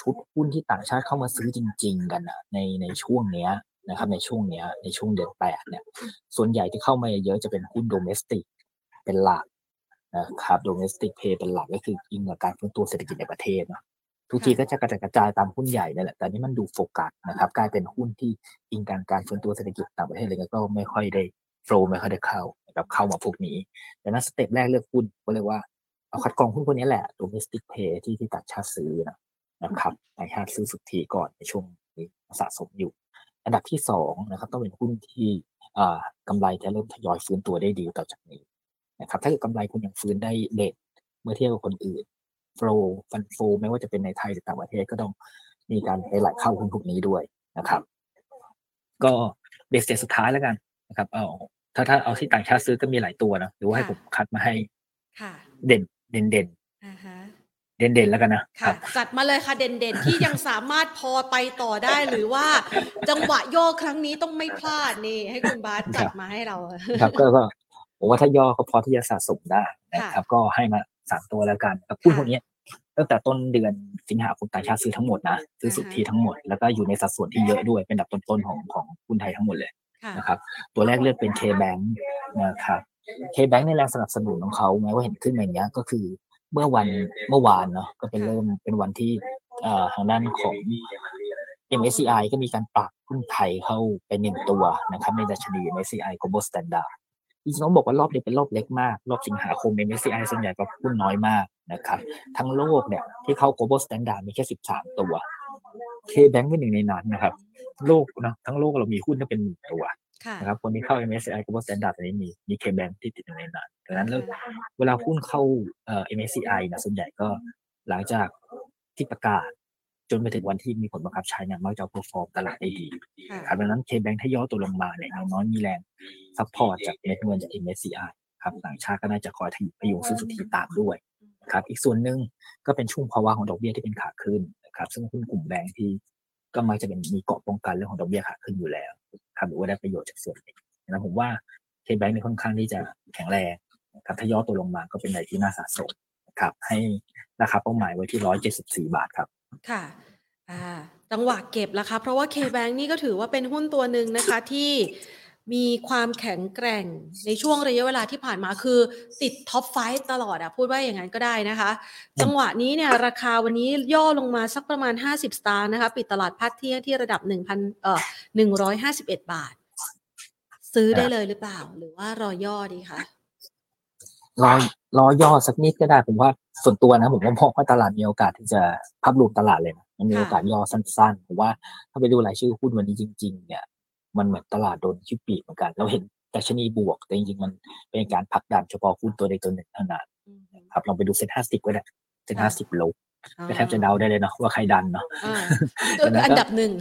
ชุดหุ้นที่ต่างชาติเข้ามาซื้อจริง ๆ กันอะในในช่วงเนี้ยนะครับในช่วงเนี้ยในช่วงเดือนแปดเนี่ย ส่วนใหญ่ที่เข้ามาเยอะจะเป็นหุ้นโดเมสติกเป็นหลักนะครับโดเมสติกเพย์เป็นหลักก็คืออิงกับการฟื้นตัวเศรษฐกิจในประเทศเนาะทุกทีก็จะกระจายกระจายตามหุ้นใหญ่นั่นแหละแต่นี่มันดูโฟกัสนะครับกลายเป็นหุ้นที่อิงการการฟื้นตัวเศรษฐกิจต่างประเทศอะไรเงี้ยก็ไม่ค่อยได้โฟลไม่ค่อยได้เข้านะครับเข้ามาพวกนี้ดังนั้นสเต็ปแรกเลือกหุ้นก็เรียกว่าเอาคัดกรองหุ้นพวกนี้แหละ domestic pay ที่ที่ต่างชาติซื้อนะ นะครับต่างชาติซื้อสุทธิก่อนในช่วงนี้สะสมอยู่ อันดับที่สองนะครับต้องเป็นหุ้นที่อ่ากำไรจะเริ่มทยอยฟื้นตัวได้ดีต่อจากนี้นะครับถ้าเกิดกำไรคุณยังฟื้นได้เด่นเมื่อเทียบกับคนอื่นโฟลฟันโฟไม่ว่าจะเป็นในไทยหรือต่างประเทศก็ต้องมีการไปไหลเข้าหุ้นพวกนี้ด้วยนะครับ ก็เบสเตสุดท้ายแล้วกันนะครับเอาถ้าถ้าเอาที่ต่างชาติซื้อก็มีหลายตัวนะหรือว่าให้ผมคัดมาให้ค่ะเด่นเด่นเด่นอ่าฮะ เด่นเด่นๆแล้วกันนะคค่ะรับจัดมาเลยค่ะเด่นๆ ที่ยังสามารถพอไปต่อได้หรือว่า จังหวะโยกครั้งนี้ต้องไม่พลาดนี่ ให้คุณบาสจัดมาให้เรา ครับก็ก็ผมว่าถ้าย่อก็พอที่จะสะสมได้นะครับ ก็ให้มาสามตัวแล้วกันกับหุ้นพวกเนี้ยตั้งแต่ต้นเดือนสิงหาคมต่างชาติซื้อทั้งหมดนะซื้อสุทธิทั้งหมดแล้วก็อยู่ในสัดส่วนที่เยอะด้วยเป็นอันดับต้นๆของของหุ้นไทยทั้งหมดเลยค่ะนะครับตัวแรกเลือกเป็น K-Bank นะครับ K-Bank ในแรงสนับสนุนของเขาแม้ว่าเห็นขึ้นมาอย่างเงี้ยก็คือ เมื่อวันเมื่อวานเนาะก็เป็นเริ่มเป็นวันที่เอ่อทางด้านของ MSCI ก็มีการปรับหุ้นไทยเข้าไปหนึ่งตัวนะครับในดัชนี MSCI Global Standard จริงๆต้องบอกว่ารอบนี้เป็นรอบเล็กมาก รอบสิงหาคม MSCI ส่วนใหญ่ก็หุ้นน้อยมากนะครับทั้งโลกเนี่ยที่เข้า global standard มีแค่ 13 ตัว K-Bank เป็นหนึ่งในนั้นนะครับ โลกนะทั้งโลกเรามีหุ้นที่เป็นหมื่นตัวค่ะ นะครับคนที่เข้า MSCI global standard ตอนนี้มีมี K-Bank ที่ติดอยู่ในนั้นดังนั้นแล้วเวลาหุ้นเข้าเอ่อ MSCI นะส่วนใหญ่ก็หลังจากที่ประกาศจนไปถึงวันที่มีผลบังคับใช้เนี่ยมักจะ perform ตลาดได้ดีค่ะครับดังนั้น K-Bank ถ้าย่อตัวลงมาเนี่ยอย่างน้อยมีแรง support จากเม็ดเงินจาก MSCI ครับต่างชาติก็น่าจะคอยพยุงซื้อสุทธิตามด้วยครับอีกส่วนหนึ่งก็เป็นช่วงภาวะของดอกเบี้ยที่เป็นขาขึ้นนะครับซึ่งหุ้นกลุ่มแบงค์ที่ก็มักจะเป็นมีเกราะป้องกันเรื่องของดอกเบี้ยขาขึ้นอยู่แล้ว ครับหรือว่าได้ประโยชน์จากส่วนนี้นะผมว่าเคแบงค์นี่ค่อนข้างที่จะแข็งแรงนะครับถ้าย่อตัวลงมาก็เป็นอะไรที่น่าสะสมนะครับ ให้ราคาเป้าหมายไว้ที่ร้อยเจ็ดสิบสี่บาทครับ ค่ะอ่าจังหวะเก็บละคะเพราะว่า K-Bank นี่ก็ถือว่าเป็นหุ้นตัวหนึ่งนะคะที่ มีความแข็งแกร่งในช่วงระยะเวลาที่ผ่านมาคือติดท็อปไฟตลอดอะพูดว่าอย่างนั้นก็ได้นะคะ จังหวะนี้เนี่ยราคาวันนี้ย่อลงมาสักประมาณ 50 สตางค์นะคะ ปิดตลาดพักเที่ยงที่ระดับ1,000เอ่อ151 บาท ซื้อได้เลยหรือเปล่า หรือว่ารอย่อดีคะรอรอย่อสักนิดก็ได้ผมว่าส่วนตัวนะผมก็มองว่าตลาดมีโอกาสที่จะภาพรวมตลาดเลยนะมันมีโอกาสย่อสั้นๆผมว่าถ้าไปดูรายชื่อหุ้นวันนี้จริง ๆ เนี่ย มันเหมือนตลาดโดนชิปปีกเหมือนกันเราเห็นดัชนีบวก แต่จริงๆมันเป็นการผลักดันเฉพาะหุ้นตัวใดตัวหนึ่งเท่านั้นอืมครับลองไปดูเซ็นห้าสิบก็ได้เซ็นค่ะห้าสิบลบก็แทบจะเดาได้เลยเนาะว่าใครดันเนาะอ่าดังนั้นก็อันดับหนึ่ง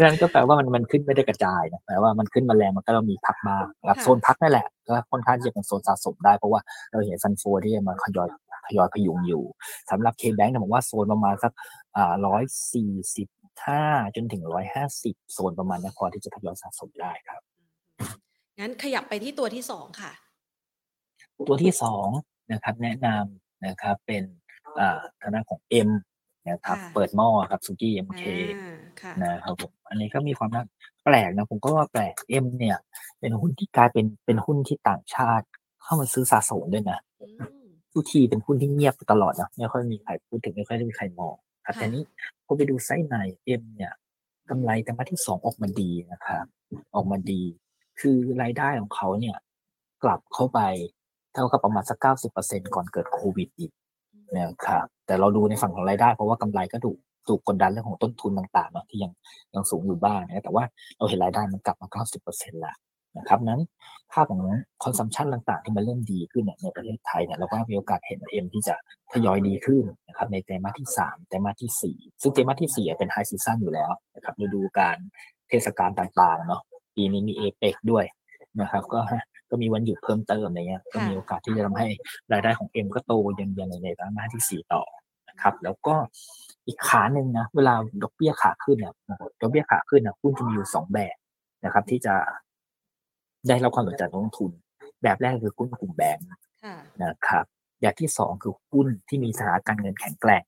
นั่นก็แปลว่ามันมันขึ้นไม่ได้กระจายนะแปลว่ามันขึ้นมาแรงมันก็ต้องมีพักบ้างนะครับค่ะโซนพักนั่นแหละก็ค่อนข้างที่จะเป็นโซนสะสมได้เพราะว่าเราเห็นฟันโฟที่มาทยอยทยอยพยุงอยู่สำหรับเคแบงค์เนี่ยผมว่าโซนประมาณสักอ่าร้อยสี่สิบ ห้าจนถึงร้อยห้าสิบโซนประมาณนี้พอที่จะทยอยสะสมได้ครับ งั้นขยับไปที่ตัวที่สองค่ะ ตัวที่สองนะครับ แนะนำนะครับเป็นอ่าทางด้านของ M นะครับค่ะเปิดหม้อครับสุกี้ MK อ่าค่ะนะครับผมอันนี้ก็มีความน่าแปลกนะผมก็ว่าแปลก M เนี่ย เป็นหุ้นที่กลายเป็นเป็นหุ้นที่ต่างชาติเข้ามาซื้อสะสมด้วยนะอืมทุกทีเป็นหุ้นที่เงียบตลอดนะไม่ค่อยมีใครพูดถึงไม่ค่อยได้มีใครมอง ครับแต่นี้พอไปดูไส้ใน M เนี่ยกำไรแต่มาที่สองออกมาดีนะครับออกมาดี คือรายได้ของเขาเนี่ย กลับเข้าไปเท่ากับประมาณสักเก้าสิบเปอร์เซ็นก่อนเกิดโควิดอีกนะครับแต่เราดูในฝั่งของรายได้ เพราะว่ากำไรก็ถูกถูกกดดันเรื่องของต้นทุนต่างๆเนาะที่ยังยังสูงอยู่บ้างนะแต่ว่าเราเห็นรายได้มันกลับมาเก้าสิบเปอร์เซ็นต์ละ นะครับนั้นภาพของ consumption ต่างๆ ที่มันเริ่มดีขึ้นเนี่ยในประเทศไทยเนี่ยเราก็มีโอกาสเห็น M ที่จะทยอยดีขึ้นนะครับในไตรมาสที่สามไตรมาสที่สี่ซึ่งไตรมาสที่สี่เป็น high season อยู่แล้วนะครับฤดูการเทศกาลต่างๆเนาะปีนี้มีเอเปกด้วยนะครับก็ก็มีวันหยุดเพิ่มเติมอะไรเงี้ยก็มีโอกาสที่จะทำให้รายได้ของ M ก็โตยังยังในไตรมาสที่สี่ต่อนะครับแล้วก็อีกขาหนึ่งนะเวลาดอกเบี้ยขาขึ้นเนี่ยดอกเบี้ยขาขึ้นนะหุ้นจะมีอยู่สองแบบนะครับที่จะ ได้รับความสนใจของนักลงทุน แบบแรกคือหุ้นกลุ่มแบงก์ค่ะนะครับอย่างที่สองคือหุ้นที่มีสถานการเงินแข็งแกร่ง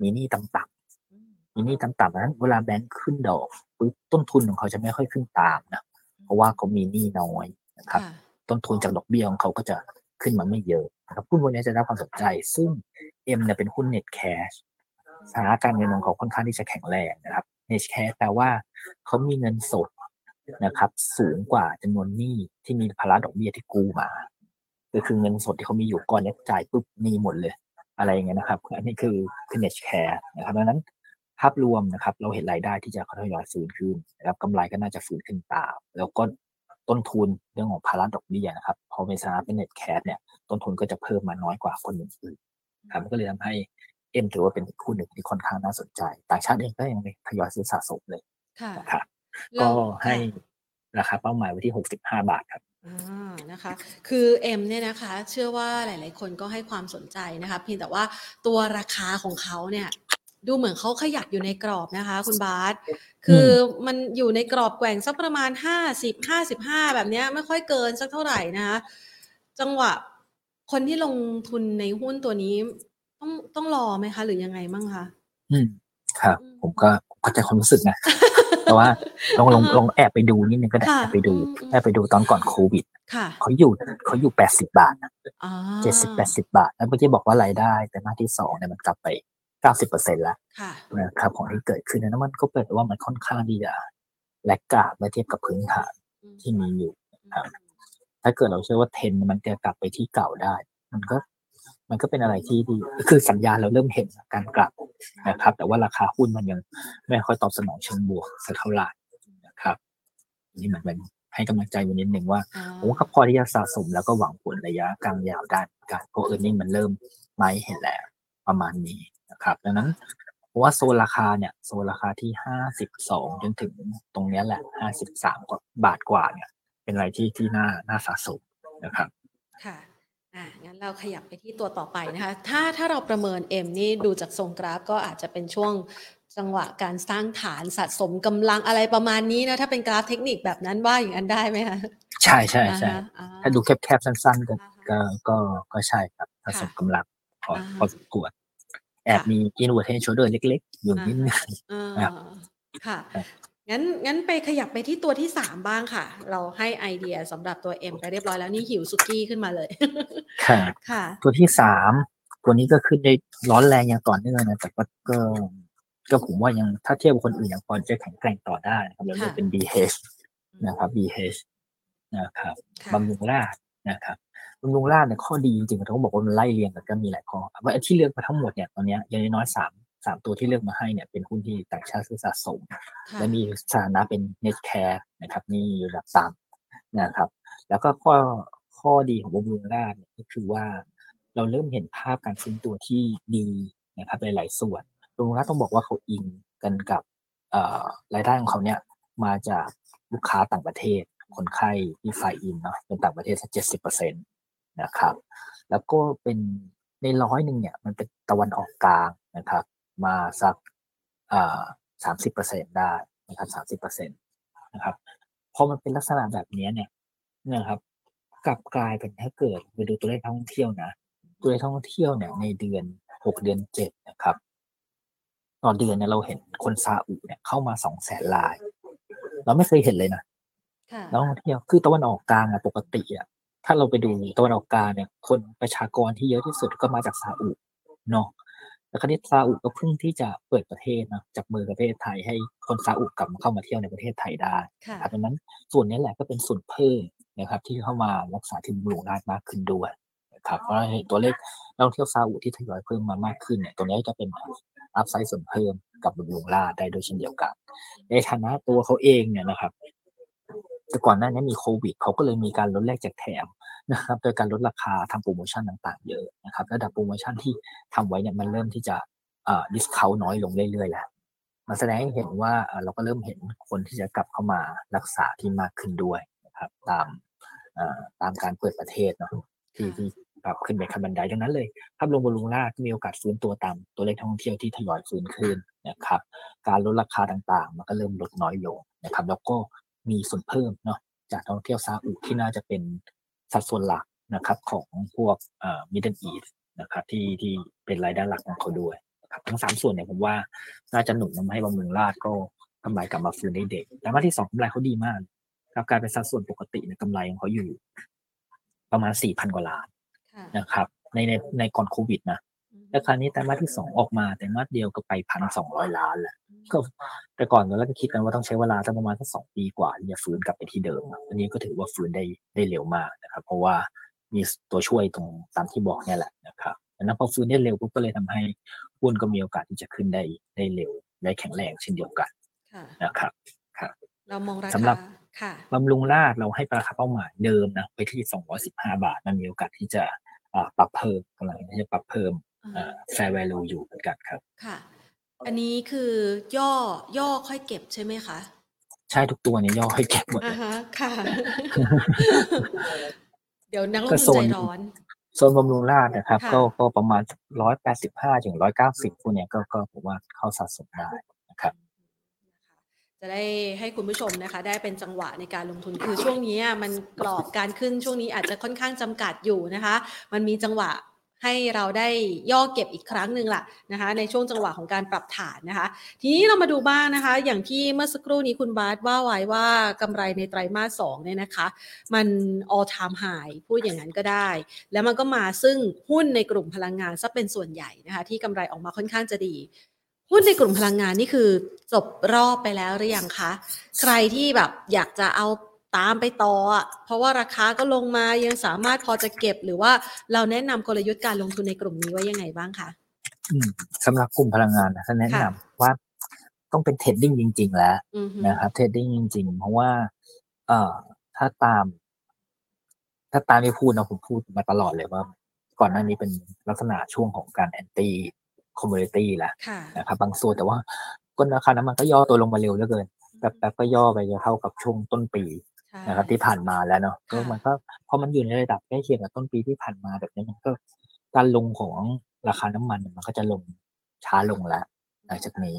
มีหนี้ต่ำๆอืมมีหนี้ต่ำๆนั้นเวลาแบงค์ขึ้นดอกปุ๊บต้นทุนของเขาจะไม่ค่อยขึ้นตามนะเพราะว่าเขามีหนี้น้อยนะครับค่ะต้นทุนจากดอกเบี้ยของเขาก็จะขึ้นมาไม่เยอะนะครับหุ้นพวกนี้จะได้รับความสนใจ ซึ่ง M เนี่ยเป็นหุ้น net cash สถานการเงินของเขาค่อนข้างที่จะแข็งแรงนะครับ net cash แปลว่าเขามีเงินสด นะครับ สูงกว่าจำนวนหนี้ที่มีภาระดอกเบี้ยที่กู้มาก็คือเงินสดที่เขามีอยู่ก่อนเนี่ยจ่ายปุ๊บหนี้หมดเลย อะไรอย่างเงี้ยนะครับ อันนี้คือคือ net cash นะครับดังนั้นภาพรวมนะครับ เราเห็นรายได้ที่จะค่อยๆทยอยฟื้นขึ้นนะครับกำไรก็น่าจะฟื้นขึ้นตามแล้วก็ต้นทุนเรื่องของภาระดอกเบี้ยนะครับพอเป็นสถานะเป็น net cash เนี่ยต้นทุนก็จะเพิ่มมาน้อยกว่าคนอื่นๆครับก็เลยทำให้เอ็มถือว่าเป็นคู่หนึ่งที่ค่อนข้างน่าสนใจ ต่างชาติเองก็ยังทยอยซื้อสะสมเลยค่ะนะครับเรา ก็ให้ค่ะราคาเป้าหมายไว้ที่65บาทครับอ่านะคะ คือเอ็มเนี่ยนะคะ เชื่อว่าหลาย ๆ คนก็ให้ความสนใจนะคะเพียงแต่ว่าตัวราคาของเขาเนี่ย ดูเหมือนเขาขยับอยู่ในกรอบนะคะ คุณบาสคือมันอยู่ในกรอบแกว่งสักประมาณห้าสิบห้าสิบห้าแบบเนี้ยไม่ค่อยเกินสักเท่าไหร่นะคะจังหวะคนที่ลงทุนในหุ้นตัวนี้ ต้องต้องรอไหมคะ หรือยังไงมั่งคะอืมครับอืมผมก็เข้าใจความรู้สึกนะ แต่ว่าลองลองลองแอบไปดูนิดนึงก็ได้ค่ะแอบไปดูอืมอืมแอบไปดูตอนก่อนโควิดค่ะเขาอยู่เขาอยู่80บาทนะอ่าเจ็ดสิบแปดสิบาท แล้วเมื่อกี้บอกว่ารายได้แต่มาสที่สองเนี่ยมันกลับไปเก้าสิบเปอร์เซ็นแล้วค่ะนะครับของที่เกิดขึ้นนั้นมันก็แปลว่ามันค่อนข้างที่จะแลกกาดเมื่อเทียบกับพื้นฐานอืมที่มีอยู่ครับถ้าเกิดเราเชื่อว่าเทรนด์มันจะกลับไปที่เก่าได้ มันก็ มันก็เป็นอะไรที่ดีคือสัญญาณเราเริ่มเห็นการกลับนะครับ แต่ว่าราคาหุ้นมันยังไม่ค่อยตอบสนองเชิงบวกสักเท่าไหร่นะครับ นี่เหมือนเป็นให้กำลังใจวันนิดนึงว่าอ่าผมว่าก็พอที่จะสะสมแล้วก็หวังผลระยะกลางยาวได้เหมือนกันเพราะเออร์เน็งมันเริ่มไม่เห็นแล้วประมาณนี้นะครับ ดังนั้นผมว่าโซนราคาเนี่ยโซนราคาที่ห้าสิบสองจนถึงตรงเนี้ยแหละห้าสิบสามกว่าบาทกว่าเนี่ย เป็นอะไรที่ที่น่าน่าสะสมนะครับ ค่ะ อ่างั้นเราขยับไปที่ตัวต่อไปนะคะ ถ้าถ้าเราประเมิน M นี่ดูจากทรงกราฟก็อาจจะเป็นช่วงจังหวะการสร้างฐานสะสมกำลังอะไรประมาณนี้นะถ้าเป็นกราฟเทคนิคแบบนั้นว่าอย่างนั้นได้ไหมคะใช่ใช่ใช่อ่าฮะอ่าถ้าดูแคบๆสั้นๆ ก็อ่าฮะก็ก็ก็ใช่ครับสะสมกำลังพออ่าฮะพอสมควรแอบค่ะมี invert head and shoulder เล็กๆ อยู่นิดนึงอ่าครับค่ะครับ งั้นงั้นไปขยับไปที่ตัวที่สามบ้างค่ะ เราให้ไอเดียสำหรับตัว M ไปเรียบร้อยแล้วนี่หิวสุกี้ขึ้นมาเลยค่ะค่ะ ตัวที่สามตัวนี้ก็ขึ้นได้ร้อนแรงอย่างต่อเนื่องนะแต่ก็ก็ก็ผมว่ายังถ้าเทียบกับคนอื่นยังพอจะแข็งแกร่งต่อได้นะครับเราเรียกค่ะเป็น BH นะครับ BH นะครับค่ะบำรุงราษฎร์นะครับบำรุงราษฎร์เนี่ยข้อดีจริงๆต้องบอกว่ามันไล่เรียงกันก็มีหลายข้อว่าที่เลือกมาทั้งหมดเนี่ยตอนเนี้ยอยังน้อยๆสาม สามตัวที่เลือกมาให้เนี่ยเป็นหุ้นที่ต่างชาติซื้อสะสมค่ะและมีสถานะเป็น net cash นะครับนี่อยู่ระดับต่ำนะครับ แล้วก็ข้อข้อดีของบำรุงราษฎร์เนี่ยก็คือว่าเราเริ่มเห็นภาพการฟื้นตัวที่ดีนะครับในหลายส่วนบำรุงราษฎร์ต้องบอกว่าเขาอิงกันกับเอ่อรายได้ของเขาเนี่ยมาจากลูกค้าต่างประเทศ คนไข้ที่ไฟอินเนาะเป็นต่างประเทศสักเจ็ดสิบเปอร์เซ็นตนะครับ แล้วก็เป็นในร้อยหนึ่งเนี่ยมันเป็นตะวันออกกลางนะครับ มาสักอ่าสามสิบเปอร์เซ็นได้นะครับสามสิบเปอร์เซ็นตนะครับพอมันเป็นลักษณะแบบนี้เนี่ยนะครับ กลับกลายเป็นถ้าเกิดไปดูตัวเลขท่องเที่ยวนะตัวเลขท่องเที่ยวเนี่ยในเดือนหกเดือนเจ็ดนะครับต่อเดือนเนี่ยเราเห็นคนซาอุเนี่ยเข้ามาสองแสนราย เราไม่เคยเห็นเลยนะค่ะนักท่องเที่ยวคือตะวันออกกลางอะปกติอะถ้าเราไปดูตะวันออกกลางเนี่ย คนประชากรที่เยอะที่สุดก็มาจากซาอุเนาะ แล้วคราวนี้ซาอุก็เพิ่งที่จะเปิดประเทศนะจับมือกับประเทศไทยให้คนซาอุกลับมาเข้ามาเที่ยวในประเทศไทยได้ค่ะครับดังนั้นส่วนนี้แหละก็เป็นส่วนเพิ่มนะครับที่เข้ามารักษาที่บำรุงราชมากขึ้นด้วยนะครับเพราะเราเห็นตัวเลขนักท่องเที่ยวซาอุที่ทยอยเพิ่มมามากขึ้นเนี่ยตัวนี้จะเป็นอัพไซด์ส่วนเพิ่มกับบำรุงราชได้โดยเช่นเดียวกัน ในฐานะตัวเขาเองเนี่ยนะครับแต่ก่อนหน้านี้มีโควิดเขาก็เลยมีการลดแลกแจกแถม นะครับโดยการลดราคาทำโปรโมชั่นต่างๆ เยอะนะครับระดับโปรโมชั่นที่ทำไว้เนี่ยมันเริ่มที่จะดิสคาน้อยลงเรื่อยๆแล้วมันแสดงให้เห็นว่าเราก็เริ่มเห็นคนที่จะกลับเข้ามารักษาที่มากขึ้นด้วยนะครับตามตามการเปิดประเทศเนาะที่ที่ปรับขึ้นไปขั้นบันไดดังนั้นเลยภาพรวมบำรุงราชมีโอกาสฟื้นตัวตามตัวเลขท่องเที่ยวที่ทยอยฟื้นขึ้นนะครับ การลดราคาต่างๆ มันก็เริ่มลดน้อยลงนะครับ แล้วก็มีส่วนเพิ่มเนาะจากท่องเที่ยวซาอุที่น่าจะเป็น สัดส่วนหลักนะครับของพวกเอ่อมิดเดิลอีสนะครับที่ที่เป็นรายได้หลักของเขาด้วยนะครับทั้งสามส่วนเนี่ยผมว่าน่าจะหนุนทำให้บำรุงราชก็กำไรกลับมาฟื้นได้เด็กแต่ว่าที่สองกำไรเขาดีมากครับการเป็นสัดส่วนปกติเนี่ยกำไรของเขาอยู่ ประมาณสี่พันกว่าล้านค่ะนะครับ ในในในก่อนโควิดนะแล้วคราวนี้ไตรมาสที่สองออกมาไตรมาสเดียวก็ไปพันสองร้อยล้านแล้ว ก็แต่ก่อนเราก็คิดกันว่าต้องใช้เวลาสักประมาณสักสองปีกว่าที่จะฟื้นกลับไปที่เดิมอะอันนี้ก็ถือว่าฟื้นได้ได้เร็วมากนะครับ เพราะว่ามีตัวช่วยตรงตามที่บอกเนี่ยแหละนะครับดังนั้นพอฟื้นได้เร็วปุ๊บก็เลยทำให้หุ้นก็มีโอกาสที่จะขึ้นได้ได้เร็วได้แข็งแรงเช่นเดียวกันค่ะนะครับเรามองราสำหรัคาบค่ะบำรุงราชเราให้ราคาเป้าหมายเดิมนะไปที่ 215 บาท มันมีโอกาสที่จะอ่าปรับเพิ่มกำลังที่จะปรับเพิ่มอ่า fair value อยู่เหมือนกันครับ ค่ะ อันนี้คือย่อย่อค่อยเก็บใช่ไหมคะ ใช่ทุกตัวเนี่ยย่อให้เก็บหมดเลอ่ายฮะค่ะ เดี๋ยวนักลงก็ทุนโซใจนร้อนโซนบำรุงราชนะครับค่ะก็ก็ประมาณร้อยแปดสิบห้าถึงร้อยเก้าสิบพวกเนี้ยก็ก็ผมว่าเข้าสะสมได้นะครับจะได้ให้คุณผู้ชมนะคะ ได้เป็นจังหวะในการลงทุนคือช่วงนี้อะมันกรอบการขึ้นช่วงนี้อาจจะค่อนข้างจำกัดอยู่นะคะ มันมีจังหวะ ให้เราได้ย่อเก็บอีกครั้งหนึ่งล่ะนะคะในช่วงจังหวะของการปรับฐานนะคะ ทีนี้เรามาดูบ้างนะคะ อย่างที่เมื่อสักครู่นี้คุณบาสว่าไว้ว่ากำไรในไตรมาสสองเนี่ยนะคะ มัน all time high พูดอย่างนั้นก็ได้ แล้วมันก็มาซึ่งหุ้นในกลุ่มพลังงานซะเป็นส่วนใหญ่นะคะที่กำไรออกมาค่อนข้างจะดีหุ้นในกลุ่มพลังงานนี่คือจบรอบไปแล้วหรือยังคะ ใครที่แบบอยากจะเอา ตามไปต่ออะเพราะว่าราคาก็ลงมายังสามารถพอจะเก็บ หรือว่าเราแนะนำกลยุทธ์การลงทุนในกลุ่มนี้ไว้ยังไงบ้างคะอืมสำหรับกลุ่มพลังงานนะท่านแนะนำค่ะว่าต้องเป็นเทรดดิ้งจริง ๆ แล้วอือฮึนะครับเทรดดิ้งจริง ๆ เพราะว่า เอ่อถ้าตาม ถ้าตามที่พูดนะผมพูดมาตลอดเลยว่า ก่อนหน้านี้เป็นลักษณะช่วงของการ anti commodity แหละค่ะนะครับ บางส่วนแต่ว่าก็ราคาน้ำมันก็ย่อตัวลงมาเร็วเหลือเกินแป๊บๆก็ย่อไปจะเท่ากับช่วงต้นปีใช่ นะครับที่ผ่านมาแล้วเนาะก็ค่ะมันก็พอมันอยู่ในระดับใกล้เคียงกับต้นปีที่ผ่านมาแบบนี้มันก็การลงของราคาน้ำมันเนี่ยมันก็จะลงช้าลงแล้วหลังจากนี้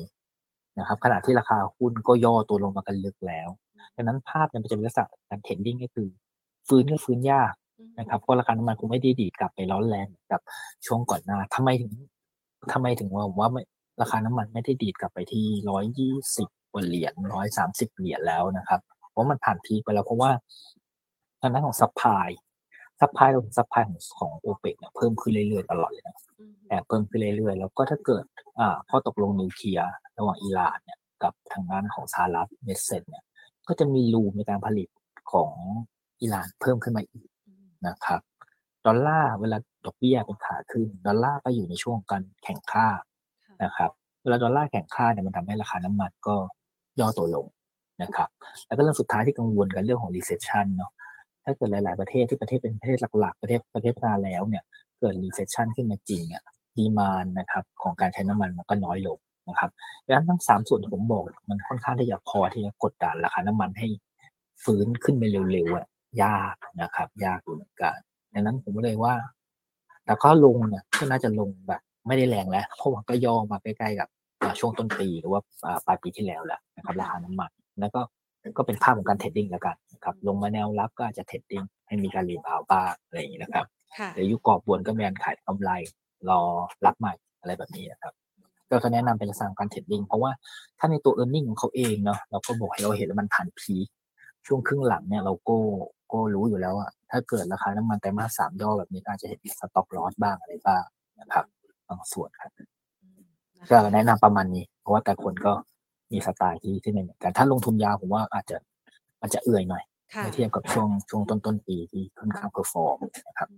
นะครับขณะที่ราคาหุ้นก็ย่อตัวลงมากันลึกแล้วดังนั้นภาพเนี่ยมันจะเป็นลักษณะการ trading ก็คือ ฟื้นก็ฟื้นยากนะครับเพราะราคาน้ำมันคงไม่ได้ดีดกลับไปร้อนแรงกับช่วงก่อนหน้าทำไมถึงทำไมถึงว่าผมว่าไม่ราคาน้ำมันไม่ได้ดีดกลับไปที่ร้อยยี่สิบกว่าเหรียญร้อยสามสิบเหรียญแล้วนะครับ เพราะมันผ่าน peak ไปแล้วเพราะว่าทางด้านของ supply supply ของ supply ของของโอเปกเนี่ยเพิ่มขึ้นเรื่อยๆตลอดเลยนะอืมแอบเพิ่มขึ้นเรื่อยๆ แล้วก็ถ้าเกิดอ่าข้อตกลงนิวเคลียร์ระหว่างอิหร่านเนี่ยกับทางด้านของสหรัฐ make sense เนี่ยก็จะมี room ในการผลิตของอิหร่านเพิ่มขึ้นมาอีกนะครับดอลลาร์เวลาดอกเบี้ยเป็นขาขึ้นดอลลาร์ก็อยู่ในช่วงการแข็งค่านะครับ เวลาดอลลาร์แข็งค่าเนี่ยมันทำให้ราคาน้ำมันก็ย่อตัวลง นะครับ แล้วก็เรื่องสุดท้ายที่กังวลกันเรื่องของ recession เนาะถ้าเกิดหลาย ๆ ประเทศที่ประเทศเป็นประเทศหลัก ๆ ประเทศประเทศพัฒนาแล้วเนี่ยเกิด recession ขึ้นมาจริงอะ demand นะครับของการใช้น้ำมันมันก็น้อยลงนะครับดังนั้นทั้งสามส่วนที่ผมบอกมันค่อนข้างที่จะพอที่จะกดดันราคาน้ำมันให้ฟื้นขึ้นไปเร็วๆอะยากนะครับ ยากอยู่เหมือนกันดังนั้นผมเลยว่า แต่ก็ลงเนี่ยก็น่าจะลงแบบ ไม่ได้แรงแล้ว เพราะว่าก็ย่อมาใกล้ๆกับช่วงต้นปีหรือว่าปลายปีที่แล้วแหละนะครับราคาน้ำมัน แล้วก็ก็เป็นภาพของการ trading แล้วกันนะครับลงมาแนวรับก็อาจจะ trading ให้มีการ rebound บ้างอะไรอย่างนี้นะครับค่ะหรืออยู่กรอบบนก็มีการขายกำไรรอรับใหม่อะไรแบบนี้นะครับก็เขาแนะนำเป็นลักษณะของการ trading เพราะว่าถ้าในตัว e a r n i n g ของเขาเองเนาะเราก็บอกให้เราเห็นแล้วมันผ่าน peak ช่วงครึ่งหลังเนี่ยเราก็ก็รู้อยู่แล้วอะถ้าเกิดราคาน้ำมันไตรมาสสามย่อแบบนี้ก็อาจจะเห็น stock loss บ้างอะไรบ้างนะครับบางส่วนครับก็แนะนำประมาณนี้ เพราะว่าแต่คนก็ มีสไตล์ที่ที่ไม่เหมือนกัน ถ้าลงทุนยาวผมว่าอาจจะอาจจะเอื่อยหน่อยค่ะเมื่อเทียบกับช่วงช่วงต้นต้นๆปีที่ค่อนข้าง performนะครับ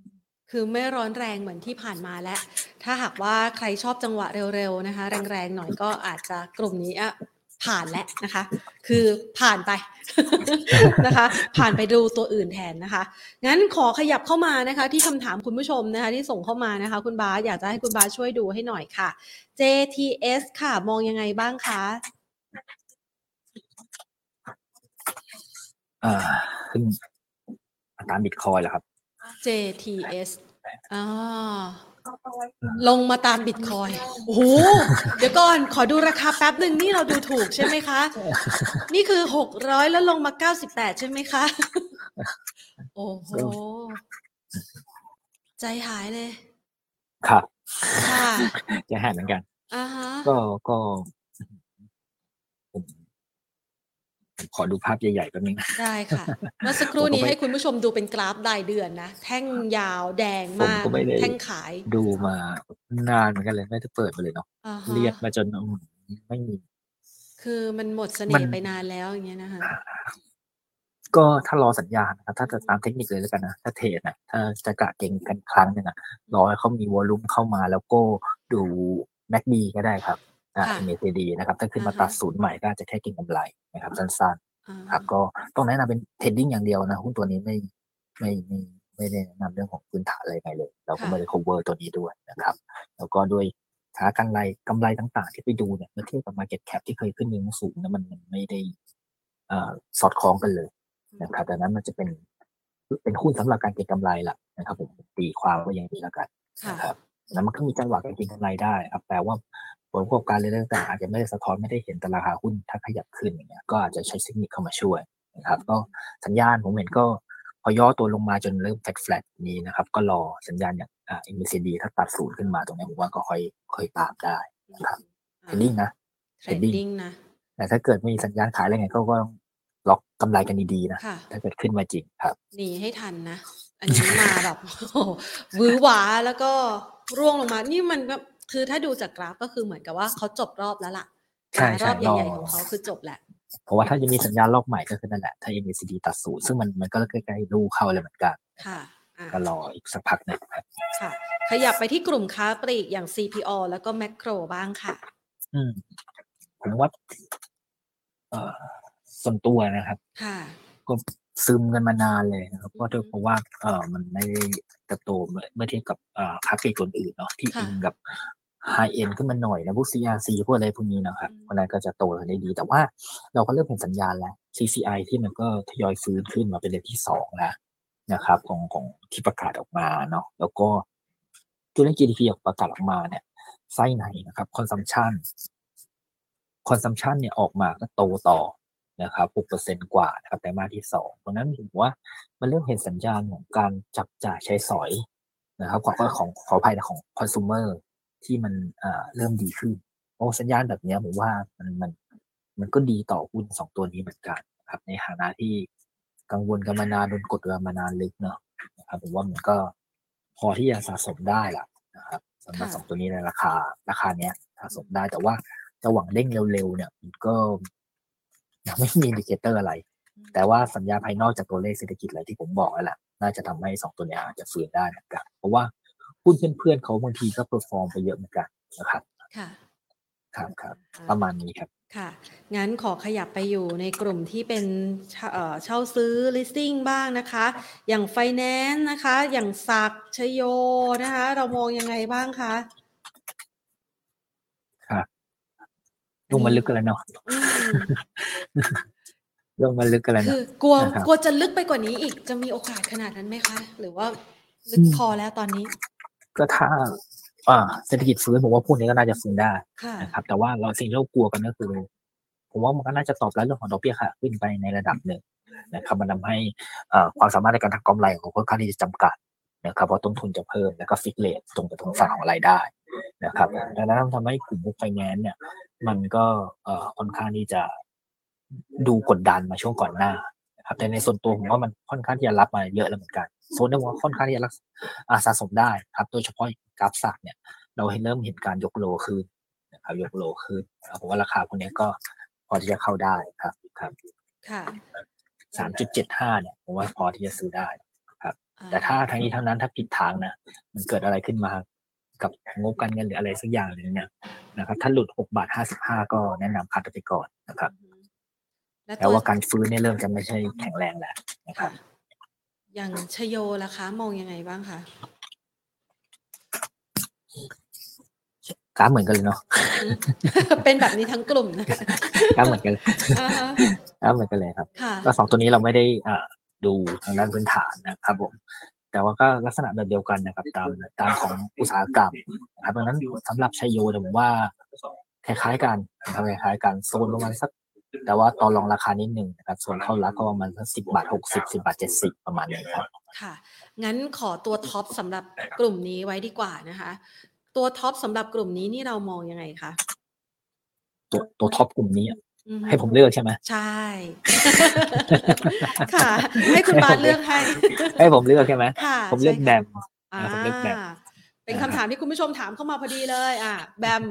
คือไม่ร้อนแรงเหมือนที่ผ่านมาแล้ว ถ้าหากว่าใครชอบจังหวะเร็วๆนะคะ แรงๆหน่อยก็อาจจะกลุ่มนี้อะผ่านแล้วนะคะ คือผ่านไปนะคะ ผ่านไปดูตัวอื่นแทนนะคะ งั้นขอขยับเข้ามานะคะ ที่คำถามคุณผู้ชมนะคะ ที่ส่งเข้ามานะคะ คุณบาสอยากจะให้คุณบาสช่วยดูให้หน่อยค่ะ JTS ค่ะ มองยังไงบ้างคะ อ่าขึ้นตามบิตคอยแหละครับ JTS อ่าลงมาตามบิตคอยโอ้โห เดี๋ยวก่อน ขอดูราคาแป๊บหนึ่งนี่เราดูถูกใช่ไหมคะ นี่คือหกร้อยแล้วลงมาเก้าสิบแปดใช่ไหมคะ โอ้โห ใจหายเลย ครับ ค่ะ จะหาเหมือนกัน อ่าฮะ ก็ ก็ผมผม ขอดูภาพใหญ่ๆแป๊บนึงนะได้ค่ะ เมื่อสักครู่ผมก็นี้ไม่ให้คุณผู้ชมดูเป็นกราฟรายเดือนนะ แท่งยาวแดงผมมากก็ไม่ได้แท่งขาย ดูมานานเหมือนกันเลยไม่ได้เปิดมาเลยเนาะอ่าฮะเรียกมาจนอืมไม่มี คือมันหมดเสมัน่ห์นไปนานแล้วอย่างเงี้ยนะคะก็ถ้ารอสัญญาณนะครับถ้าจะตามเทคนิคเลยแล้วกันนะ ถ้าเทรดนะถ้าจะกะเก่งกันครั้งหนึงอะรอให้เขามีวอลลุ่มเข้ามาแล้วก็ดู MACD ก็ได้ครับอ่าค่ะ MACD นะครับถ้าขึ้นมาอ่าฮะตัดศูนย์ใหม่ก็อาจจะแค่เก่งกำไรนะครับสั้นอ่าๆครับก็ต้องแนะนำเป็นเทรดดิ้งอย่างเดียวนะหุ้นตัวนี้ไม่ไม่ไม่ไม่ได้แนะนำเรื่องของพื้นฐานอะไรไงเลย เราก็ไม่ได้ cover ตัวนี้ด้วยนะครับ แล้วก็ด้วยฐานกำไรกำไรต่างๆ ที่ไปดูเนี่ยเมื่อเทียบกับ market cap ที่เคยขึ้นยังสูงนะมันมันไม่ได้เอ่อสอดคล้องกันเลยนะครับดังนั้นมันจะเป็นเป็นหุ้นสำหรับการเก็งกำไรแหละนะครับผมตีความว่าอย่างนี้แล้วกันค่ะนะครับแล้วมันก็มีจังหวะการเก็งกำไรได้ครับแปลว่า ผลประกอบการเลยต่างๆอาจจะไม่ได้สะท้อนไม่ได้เห็นแต่ราคาหุ้นถ้าขยับขึ้นอย่างเงี้ยก็อาจจะใช้เทคนิคเข้ามาช่วยนะครับก็สัญญาณผมเห็นก็พอย่อตัวลงมาจนเริ่ม flat flat นี้นะครับ ก็รอสัญญาณอย่างอ่า MACD ถ้าตัดศูนย์ขึ้นมาตรงนี้ผมว่าก็ค่อยค่อยตามได้นะครับ trading นะ trading นะแต่ถ้าเกิดไม่มีสัญญาณขายอะไรไงก็ก็ต้องล็อกกำไรกันดีๆนะค่ะถ้าเกิดขึ้นมาจริงครับหนีให้ทันนะ อันนี้มาแบบโอ้โหหวือหวาแล้วก็ร่วงลงมา นี่มันก็ คือถ้าดูจากกราฟก็คือเหมือนกับว่าเขาจบรอบแล้วล่ะใช่รใช่อบรอใหญ่ๆของเขาคือจบแหละเพราะว่าถ้าจะมีสัญญาณรอบใหม่ก็คือนั่นแหละถ้า MACD ตัดศูนย์ซึ่งมันมันก็ใกล้ๆรูเข้าเลยเหมือนกันค่ะอ่าก็รออีกสักพักหนึ่งครับค่ะ ขยับไปที่กลุ่มค้าปลีกอย่าง CPO แล้วก็แมคโครบ้างค่ะ อืมผมว่าเอ่อส่วนตัวนะครับ ค่ะก็ซึมกันมานานเลยนะครับก็ด้วยอืมเพราะว่าเออมันไม่ได้ เติบโตเมื่อเมื่อเทียบกับเอ่อค้าปลีกตัวอื่นเนาะที่ค่ะอิงกับไฮเอ็นขึ้นมาหน่อยนะพวก CRC พวกอะไรพวกนี้นะครับอืมเพราะฉะนั้นก็จะโตกันได้ดี แต่ว่าเราก็เริ่มเห็นสัญญาณแล้ว CCI ที่มันก็ทยอยฟื้นขึ้นมาเป็นเลนที่สองแล้วนะครับ ของของที่ประกาศออกมาเนาะแล้วก็ตัวเลข GDP ออกประกาศออกมาเนี่ยไส้ไหนนะครับ consumption consumption เนี่ยออกมาก็โตต่อ นะครับ6%กว่านะครับไตรมาสที่สองตรงนั้นผมว่ามันเริ่มเห็นสัญญาณของการจับจ่ายใช้สอยนะครับของของขออภัยนะของ consumer ที่มันอ่าเริ่มดีขึ้นโอ้สัญญาณแบบเนี้ยผมว่ามันมันมันก็ดีต่อหุ้นสองตัวนี้เหมือนกันนะครับ ในฐานะที่กังวลกันมานานโดนกดกันมานานลึกเนาะนะครับผมว่ามันก็พอที่จะสะสมได้ล่ะนะครับสำหรับค่ะสองตัวนี้ในราคาราคาเนี้ยสะสมได้แต่ว่าจะหวังเด้งเร็วๆเนี่ยมันก็ ยังไม่มี indicator อะไร แต่ว่าสัญญาณภายนอกจากตัวเลขเศรษฐกิจอะไรที่ผมบอกแล้วแหละน่าจะทำให้สองตัวเนี้ยอาจจะฟื้นได้เหมือนกันเพราะว่าหุ้นเพื่อนๆเขาบางทีก็เ e อร์ฟอร์มไปเยอะเหมือนกันนะครับค่ะครับครับประมาณนี้ครับค่ะ งั้นขอขยับไปอยู่ในกลุ่มที่เป็นเช่าเอ่อเช่าซื้อ listing บ้างนะคะ อย่าง finance นะคะ อย่างศักดิ์ชโยนะคะ เรามองยังไงบ้างคะ ลงมาลึกกันแล้วเนาะอืมลงมาลึกกันแล้วคืเนาะอกลัวนะครับกลัวจะลึกไปกว่านี้อีกจะมีโอกาสขนาดนั้นไหมคะ หรือว่าลึกอืมพอแล้วตอนนี้ ก็ถ้าอ่าเศรษฐกิจฟื้นผมว่าพวกนี้ก็น่าจะฟื้นได้ค่ะนะครับ แต่ว่าเราสิ่งที่เรากลัวกันก็คือผผมว่ามันก็น่าจะตอบรับเรื่องของดอกเบี้ยค่ะ ขึ้นไปในระดับหนึ่งนะครับมันทำให้เอ่อความสามารถในการทำกำไรของค่อนข้างที่จะจำกัดนะครับเพราะต้นทุนจะเพิ่มแล้วก็ fix rate ตรงไปตรงฝั่งของรายได้นะครับดังนั้นมันทำให้กลุ่มไฟแนนซ์เนี่ย มันก็เอ่อค่อนข้างที่จะดูกดดันมาช่วงก่อนหน้านะครับแต่ในส่วนตัวผมว่ามันค่อนข้างที่จะรับมาเยอะแล้วเหมือนกันโซนนี้ผมว่าค่อนข้างที่จะรักอ่าสะสมได้ครับ โดยเฉพาะกราฟสักเนี่ย เราเห็นเริ่มเห็นการยกโลขึ้นนะครับยกโลขึ้นนะครับผมว่าราคาพวกนี้ก็พอที่จะเข้าได้ครับครับค่ะสามจุดเจ็ดห้าเนี่ยผมว่าพอที่จะซื้อได้อ่แต่ถ้าทั้งนี้ทั้งนั้นถ้าผิดทางนะมันเกิดอะไรขึ้นมา กับงบการเงินหรืออะไรสักอย่างหนึ่งเนี่ยนะครับถ้าหลุดหกบาทห้าสิบห้าก็แนะนำคัดไปก่อนนะครับและแต่ตัวว่าการฟื้นเนี่ยเริ่มจะไม่ใช่แข็งแรงแล้วนะครับ อย่างชโยล่ะคะ มองยังไงบ้างคะกราฟเหมือนกันเลยเนาะ เป็นแบบนี้ทั้งกลุ่มนะกราฟเหมือนกันเลยอ่าฮะกราฟเหมือนกันเลยครับค่ะก็สองตัวนี้เราไม่ได้อ่าดูทางด้านพื้นฐานนะครับผม แต่ว่าก็ลักษณะแบบเดียวกันนะครับตามตามของอุตสาหกรรมนะครับดังนั้นสำหรับชัยโยเนี่ยผมว่าคล้ายๆกันนะครับคล้ายๆกันโซนประมาณสัก แต่ว่าต่อรองราคานิดหนึ่งนะครับส่วนเข้ารักก็ประมาณสักสิบบาทหกสิบสิบาทเจ็ดสิบประมาณนี้ครับค่ะ งั้นขอตัวท็อปสำหรับกลุ่มนี้ไว้ดีกว่านะคะ ตัวท็อปสำหรับกลุ่มนี้นี่เรามองยังไงคะตัวตัวท็อปกลุ่มนี้อะอือฮึ ให้ผมเลือกใช่ไหมใช่ ค่ะ ให้คุณบาสเลือกให้ ให้ผมเลือกใช่ไหมค่ะผมเลือกใช่แบค่ะมอ่าผมเลือกแบมเป็นคำถามที่คุณผู้ชมถามเข้ามาพอดีเลย อะ แบม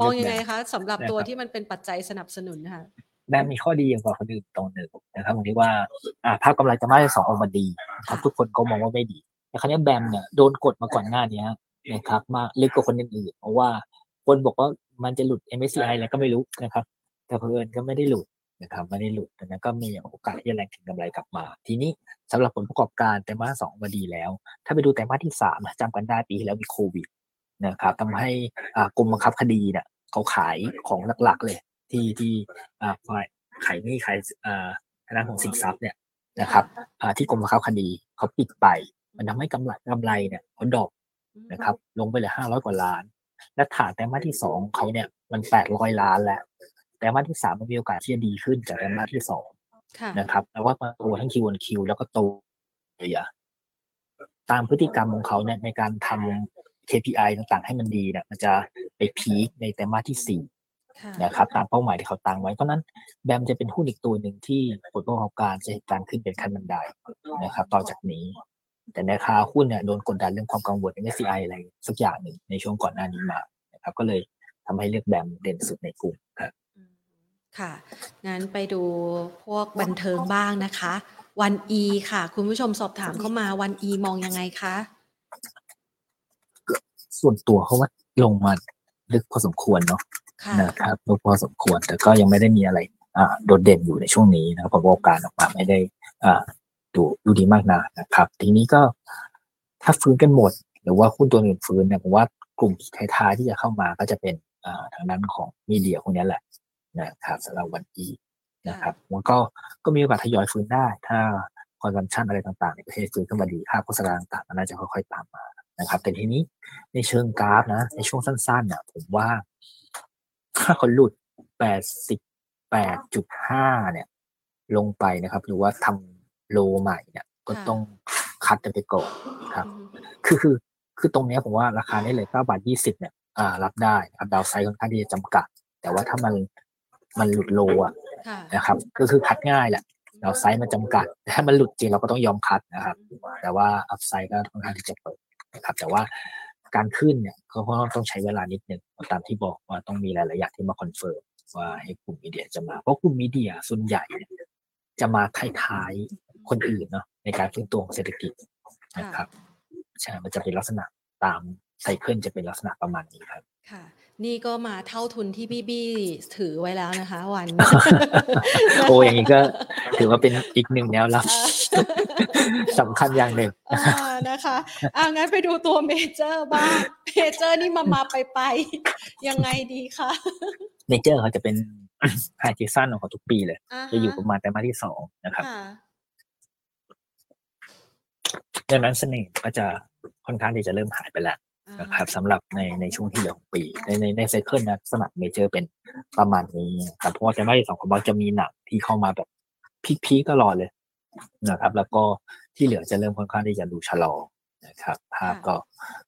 มองยังไงคะสำหรับตัวที่มันเป็นปัจจัยสนับสนุนนะคะแบมมีข้อดีอย่างกว่าคนอื่นตรงหนึ่งนะครับผมที่ว่า อ่าภาพกำไรจะมาที่สองออกมาดีครับ ทุกคนก็มองว่าไม่ดีแต่ครั้นี้แบมเนี่ยโดนกดมาก่อนหน้านี้นะครับ มาลึกกว่าคนอื่นๆเพราะว่าคนบอกว่ามันจะหลุด MSCI อะไรก็ไม่รู้นะครับ แต่เพื่อนก็ไม่ได้หลุดนะครับไม่ได้หลุดดังนั้นก็มีโอกาสที่จะแรงถึงกำไรกลับมา ทีนี้สำหรับผลประกอบการไตรมาสสองมาดีแล้ว ถ้าไปดูไตรมาสที่สามจำกันได้ปีที่แล้วมีโควิดนะครับทำให้กรมบังคับคดีเนี่ยเขาขายของหลักๆเลย ที่ที่อ่ายขายนี่ขายทางด้านของสินทรัพย์เนี่ยนะครับที่กรมบังคับคดีเขาปิดไป มันทำให้กำไรกำไรเนี่ยเขาดอปนะครับ ลงไปเหลือห้าร้อยกว่าล้าน และฐานไตรมาสที่สองเขาเนี่ยมันแปดร้อยล้านแล้ว ไตรมาสที่สามมันมีโอกาสที่จะดีขึ้นจากไตรมาสที่สองค่ะนะครับแล้วว่ามาโตทั้ง Q1 Q แล้วก็โตเลยอะตามพฤติกรรมของเขาเนี่ยในการทำ KPI ต่างๆ ให้มันดีเนี่ยมันจะไปพีคในไตรมาสที่สี่ค่ะนะครับตามเป้าหมายที่เขาตั้งไว้เพราะฉะนั้นแบมจะเป็นหุ้นอีกตัวหนึ่งที่ผลประกอบการจะเห็นการขึ้นเป็นขั้นบันไดนะครับ ต่อจากนี้ แต่ในราคาหุ้นเนี่ยโดนกดดันเรื่องความกังวล MSCI อะไรสักอย่างหนึ่งในช่วงก่อนหน้านี้มานะครับ ก็เลยทำให้เลือกแบมเด่นสุดในกลุ่มครับอืม ค่ะ งั้นไปดูพวกบันเทิงบ้างนะคะ วันอีค่ะ คุณผู้ชมสอบถามเข้ามาวันอีมองยังไงคะ ส่วนตัวเขาว่าลงมาลึกพอสมควรเนาะค่ะนะครับลึกพอสมควร แต่ก็ยังไม่ได้มีอะไรอ่าโดดเด่นอยู่ในช่วงนี้นะครับผลประกอบการออกมาไม่ได้อ่าดูดูดีมากนานะครับ ทีนี้ก็ถ้าฟื้นกันหมด หรือว่าหุ้นตัวอื่นฟื้นเนี่ยผมว่ากลุ่มท้ายๆที่จะเข้ามาก็จะเป็นอ่าทางด้านของมีเดียพวกนี้แหละ นะครับสำหรับวันอีนะครับมันก็ก็มีโอกาสทยอยฟื้นได้ ถ้าคอนซัมชันอะไรต่างๆ ในประเทศฟื้นขึ้นมาดีค่าโฆษณาต่างๆก็น่าจะค่อยๆตามมานะครับ แต่ทีนี้ในเชิงกราฟนะ ในช่วงสั้นๆเนี่ยผมว่าถ้าเขาหลุด 88.5 เนี่ย ลงไปนะครับ หรือว่าทำโลใหม่เนี่ย ก็ค่ะต้องคัดกันไปก่อนครับอืมคือคือคือตรงเนี้ยผมว่าราคานี้เลย9บาท 20 เนี่ย อ่า รับได้นะครับ downside ค่อนข้างที่จะจำกัด แต่ว่าถ้ามัน มันหลุด low อะค่ะนะครับ ก็คือ cut ง่ายแหละ downside มันจำกัดแต่ถ้ามันหลุดจริงเราก็ต้องยอม cut นะครับ แต่ว่า upside ก็ค่อนข้างที่จะเปิดนะครับ แต่ว่าการขึ้นเนี่ยก็ต้องใช้เวลานิดนึงตามที่บอกว่าต้องมีหลาย ๆ อย่างที่มา confirm ว่าให้กลุ่ม media จะมา เพราะกลุ่ม media ส่วนใหญ่เนี่ยจะมาท้ายๆคนอื่นเนาะในการฟื้นตัวของเศรษฐกิจนะครับใช่มันจะเป็นลักษณะตาม cycle จะเป็นลักษณะประมาณนี้ครับ ค่ะ นี่ก็มาเท่าทุนที่บี้บี้ถือไว้แล้วนะคะ วัน โอ้อย่างนี้ก็ถือว่าเป็นอีกหนึ่งแนวรับสำคัญอย่างหนึ่งอ่านะคะอ่างั้นไปดูตัวเมเจอร์บ้างเมเจอร์นี่มามาไปไปยังไงดีคะเมเจอร์เขาจะเป็น high season ของเขาทุกปีเลยอ่าฮะจะอยู่ประมาณไตรมาสที่สองนะครับค่ะดังนั้นเสน่ห์ก็จะค่อนข้างที่จะเริ่มหายไปแล้ว นะครับสำหรับในในช่วงที่เหลือของปี ในในใน cycle นะสำหรับเมเจอร์เป็นประมาณนี้ครับเพราะว่าไตรมาสสองของเราจะมีหนังที่เข้ามาแบบ peak ๆตลอดเลยนะครับ แล้วก็ที่เหลือจะเริ่มค่อนข้างที่จะดูชะลอนะครับภาพก็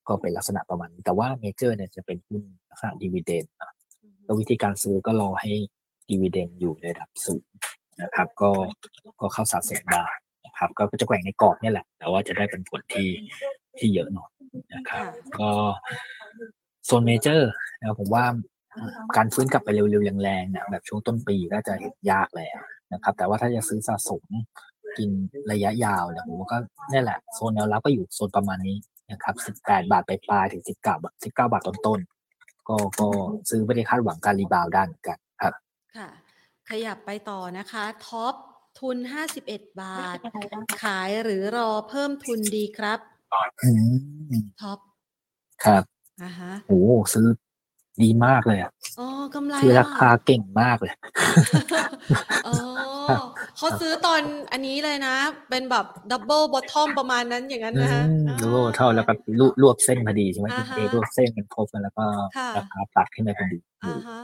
ก็เป็นลักษณะประมาณนี้แต่ว่าเมเจอร์เนี่ยจะเป็นหุ้นลักษณะ dividend แล้ววิธีการซื้อก็รอให้ dividend อยู่ในระดับสูงนะครับ ก็ก็เข้าสะสมได้นะครับ ก็จะแกว่งในกรอบนี่แหละ แต่ว่าจะได้เป็นผลที่ที่เยอะหน่อย นะครับ ก็โซนเมเจอร์นะผมว่าการฟื้นกลับไปเร็วๆแรงๆเนี่ยแบบช่วงต้นปีก็จะเห็นยากแล้วนะครับ แต่ว่าถ้าจะซื้อสะสมกินระยะยาวเนี่ยผมว่าก็นี่แหละโซนแนวรับก็อยู่โซนประมาณนี้นะครับ18บาทไปปลายถึง19บาท19บาทต้นๆก็ก็ซื้อไม่ได้คาดหวังการ rebound ได้เหมือนกันครับ ค่ะ ขยับไปต่อนะคะท็อปทุน 51 บาท ขายหรือรอเพิ่มทุนดีครับ อืมท็อปครับอ่าฮะโอ้ซื้อดีมากเลยอะอ๋อกำไรซื้อราอะคาเก่งมากเลยอ๋อเขาซื้อตอนอันนี้เลยนะ เป็นแบบ double bottom ประมาณนั้นอย่างนั้นอืนะฮะมรู้ว่าเท่าแล้วก็รวบรวบเส้นพอดีใช่ไหมอ่าฮะเอรวบเส้นกันครบกันแล้วก็ค่ะราคาตัดขึ้นไปพอดีอ่าฮะ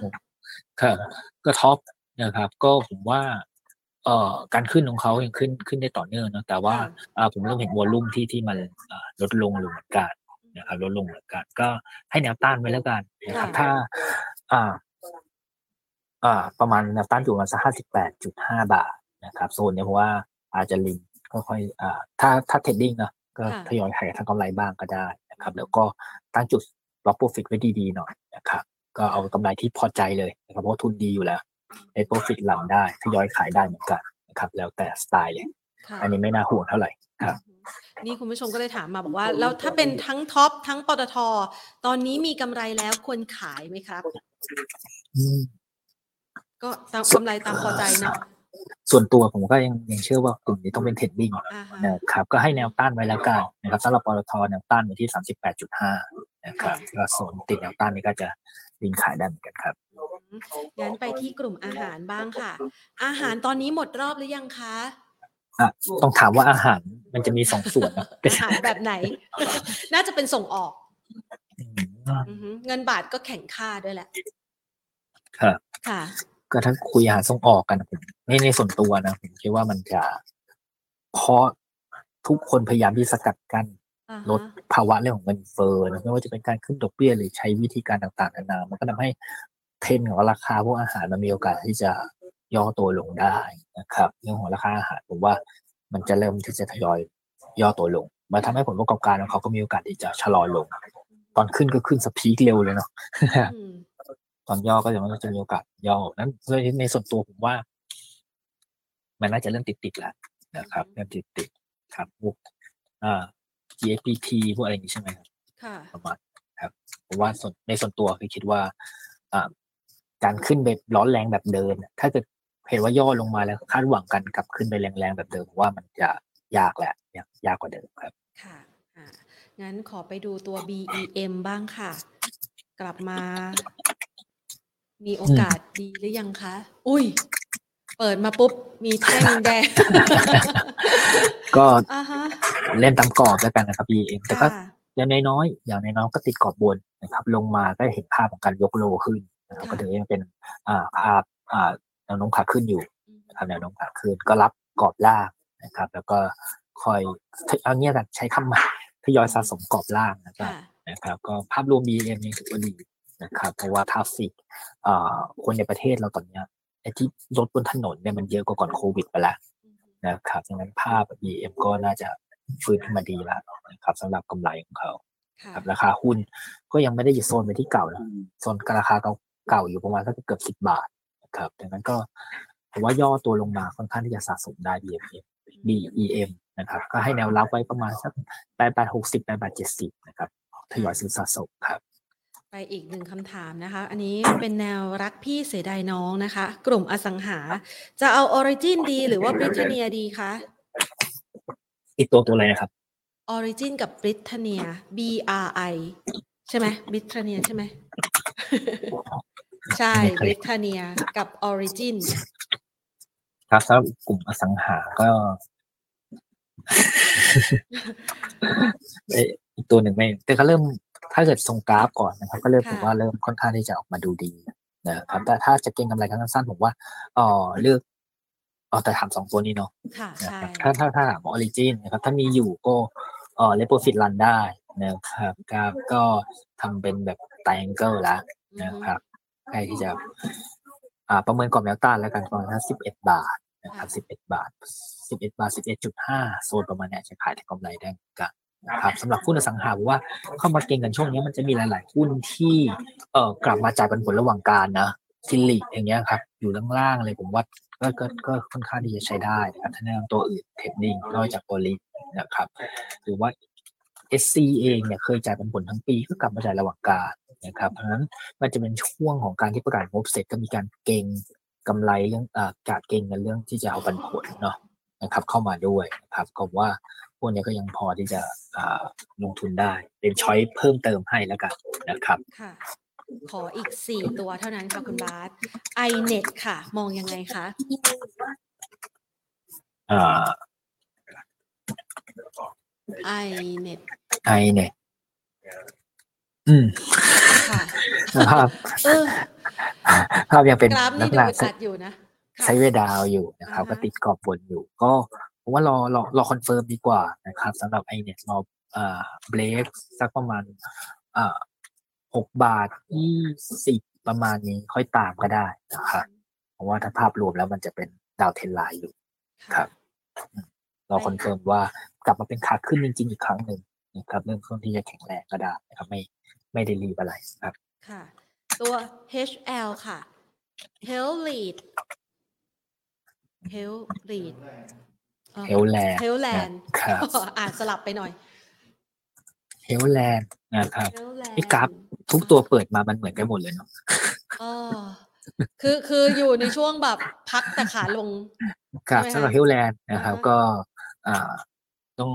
ครับก็ท็อปนะครับ ก็ผมว่า เอ่อการขึ้นของเขายังขึ้นขึ้นได้ต่อเนื่องนะแต่ว่าค่ะอ่าผมเริ่มเห็นวอลลุ่มที่ที่มันอ่าลดลงลงเหมือนกันนะครับลดลงเหมือนกันก็ให้แนวต้านไว้แล้วกันนะครับค่ะถ้า อ่า อ่า ประมาณแนวต้านอยู่ประมาณสักห้าสิบแปดจุดห้าบาทนะครับโซนเนี้ยเพราะว่าอาจจะลิงค่อยๆอ่า ถ้าถ้า trading นะก็ค่ะทยอยขายทางกำไรบ้างก็ได้นะครับ แล้วก็ตั้งจุด lock profit ไว้ดีๆหน่อยนะครับ ก็เอากำไรที่พอใจเลยนะครับเพราะว่าทุนดีอยู่แล้ว let profit run ได้ทยอยขายได้เหมือนกันนะครับ แล้วแต่สไตล์เลยค่ะอันนี้ไม่น่าห่วงเท่าไหร่ครับนี่คุณผู้ชมก็เลยถามมาบอกว่า แล้วถ้าเป็นทั้งท็อปทั้งปตทตอนนี้มีกำไรแล้วควรขายไหมครับ ก็ตามกำไรตามพอใจเนาะส่วนตัวผมก็ยังยังเชื่อว่ากลุ่มนี้ต้องเป็นเทรดดิ้งอ่าฮะนะครับก็ให้แนวต้านไว้แล้วกันนะครับสำหรับปตทแนวต้านอยู่ที่38.5นะครับก็โซนติดแนวต้านนี้ก็จะ วิ่งขายได้เหมือนกันครับงั้นไปที่กลุ่มอาหารบ้างค่ะ อาหารตอนนี้หมดรอบหรือยังคะอะต้องถามว่าอาหารมันจะมีสองส่วนนะอาหารแบบไหน น่าจะเป็นส่งออกอืมอือฮึเงินบาทก็แข็งค่าด้วยแหละครับค่ะ ก็ถ้าคุยอาหารส่งออกกันผมในในส่วนตัวนะผมคิดว่ามันจะเพราะทุกคนพยายามที่สกัดกั้นอ่า ลดฮะภาวะเรื่องของเงินเฟ้อนะไม่ว่าจะเป็นการขึ้นดอกเบี้ยหรือใช้วิธีการต่างๆนานามันก็ทำให้เทรนด์ของราคาพวกอาหารมันมีโอกาสที่จะย่อตัวลงได้นะครับ เรื่องของราคาอาหารผมว่ามันจะเริ่มที่จะทยอยย่อตัวลงมาทำให้ผลประกอบการของเขาก็มีโอกาสที่จะชะลอลง ตอนขึ้นก็ขึ้นสปีกเร็วเลยเนาะอืมตอนย่อก็จะมันก็จะมีโอกาสย่อนั้นเลยในส่วนตัวผมว่า มันน่าจะเริ่มติดติดๆแล้วนะครับเริ่มติดติดๆครับพวกอ่า GPT พวกอะไรอย่างนี้ใช่ไหมครับค่ะประมาณครับผมว่าส่วนในส่วนตัวคือคิดว่าอ่าการขึ้นแบบร้อนแรงแบบเดิมเนี่ยถ้าเกิดเห็นว่าย่อลงมาแล้วคาดหวังกันกลับขึ้นไปแรงๆแบบเดิมผมว่ามันจะยากแหละยากยากกว่าเดิมครับค่ะอ่างั้นขอไปดูตัว BEM บ้างค่ะ กลับมา มีโอกาสดีหรือยังคะ อุ้ย เปิดมาปุ๊บ มีแท่งแดงก็อ่าฮะ เล่นตามกรอบแล้วกันนะครับ BM แต่ก็ค่ะอย่างน้อยๆอย่างน้อยๆก็ติดกรอบบนนะครับ ลงมาก็เห็นภาพของการยกโลขึ้นนะครับค่ะก็ถือว่ายังเป็นอ่าภาพอ่าแนวโน้มขาขึ้นอยู่อืมนะครับแนวโน้มขาขึ้น ก็รับกรอบล่างนะครับ แล้วก็คอยเอาเงี้ยกันใช้คำใหม่ทยอยสะสมกรอบล่างนะครับค่ะนะครับ ก็ภาพรวม BM ยังถือว่าดีนะครับ เพราะว่าทราฟฟิกอ่าคนในประเทศเราตอนเนี้ยไอ้ที่รถบนถนนเนี่ยมันเยอะกว่าก่อนโควิดไปแล้วอืมนะครับดังนั้นภาพ BM ก็น่าจะ ฟื้นขึ้นมาดีแล้วนะครับสำหรับกำไรของเขาค่ะครับราคาหุ้นก็ยังไม่ได้อยู่โซนไปที่เก่านะโซนราคาเก่าๆอยู่ประมาณสักเกือบสิบบาทนะครับดังนั้นก็ผมว่าย่อตัวลงมาค่อนข้างที่จะสะสมได้ BM BEM นะครับ ก็ให้แนวรับไว้ประมาณสักแปดบาทหกสิบแปดบาทเจ็ดสิบนะครับทยอยซื้อสะสมครับ ไปอีกหนึ่งคำถามนะคะ อันนี้เป็นแนวรักพี่เสียดายน้องนะคะ กลุ่มอสังหา จะเอา Origin ดี หรือว่า Britannia ดีคะ อีกตัวตัวอะไรนะครับ Origin กับ Britannia B R I ใช่ไหม Britannia ใช่ไหมใช่ไม่เคย Britannia กับ Origin ครับสำหรับกลุ่มอสังหาก็เอ้ยอีกตัวหนึ่งไม่แต่ก็เริ่มถ้าเกิดทรงกราฟก่อนนะครับ ก็เริ่มค่ะผมว่าเริ่มค่อนข้างที่จะออกมาดูดีนะครับแต่ถ้าจะเก็งกำไรครั้งสั้นๆผมว่าเออเลือก เออแต่ถามสองตัวนี้เนาะค่ะนะใช่ครับถ้าถ้าถ้าถามออริจินนะครับถ้ามีอยู่ก็เออ let profit run ได้นะครับก็ก็ทำเป็นแบบ triangle แล้วนะครับใกล้ที่จะอ่าประเมินกรอบแนวต้านแล้วกันประมาณสิบเอ็ดบาทนะครับสิบเอ็ดบาทสิบเอ็ดบาทสิบเอ็ดจุดห้าโซนประมาณเนี้ยจะขายแต่กำไรได้เหมือนกันนะครับสำหรับหุ้นอสังหาผมว่าเข้ามาเก็งกันช่วงนี้มันจะมีหลาย ๆ หุ้นที่เอ่อกลับมาจ่ายปันผลระหว่างการนะซิลิอย่างเงี้ยครับ อยู่ล่างๆเลยผมว่า ก็ก็ก็ค่อนข้างที่จะใช้ได้นะครับถ้าแนะนำตัวอื่นเทรดดิ้งนอกจากตัวลินะครับ หรือว่า SC เองเนี่ยเคยจ่ายปันผลทั้งปีก็กลับมาจ่ายระหว่างการนะครับ เพราะฉะนั้นมันจะเป็นช่วงของการที่ประกาศงบเสร็จก็มีการเก็งกำไรเรื่องอ่าการเก็งกันเรื่องที่จะเอาปันผลเนาะนะครับ เข้ามาด้วยนะครับก็ว่าพวกนี้ก็ยังพอที่จะลงทุนได้ เป็นช้อยเพิ่มเติมให้แล้วกันนะครับค่ะ ขออีกสี่ตัวเท่านั้นค่ะคุณบาสไอเน็ตค่ะ มองยังไงคะอ่าไอเน็ตไอเนี่ยอืมค่ะภาพเออภาพยังเป็นกราฟลันี่กษดูณะจัดอยู่นะค่ะไซด์เวย์ดาวน์อยู่นะครับอ่าฮะก็ติดกรอบบนอยู่ ก็ผมว่ารอรอรอ confirm ดีกว่านะครับสำหรับไอเน็ตรออ่าเบรกสักประมาณอ่า หกบาทยี่สิบประมาณนี้ค่อยตามก็ได้นะครับเพราะว่าถ้าภาพรวมแล้วมันจะเป็น downtrend line อยู่ครับรอ confirm ว่ากลับมาเป็นขาขึ้นจริง ๆ อีกครั้งหนึ่งนะครับเริ่มต้นที่จะแข็งแรงก็ได้นะครับไม่ไม่ได้รีบอะไรครับ ค่ะ ตัว HL ค่ะ Health Lead Health Lead เฮลแลนด์ Healthland ครับอ่านสลับไปหน่อยเฮลแลนด์นะครับ Healthland ไอ้กราฟ ทุกตัวเปิดมามันเหมือนกันหมดเลยเนาะอ๋อคือคืออยู่ในช่วงแบบพักแต่ขาลง ครับใช่สำไหมหรับคะเฮลแลนด์นะครับอ่าฮะก็อ่าต้อง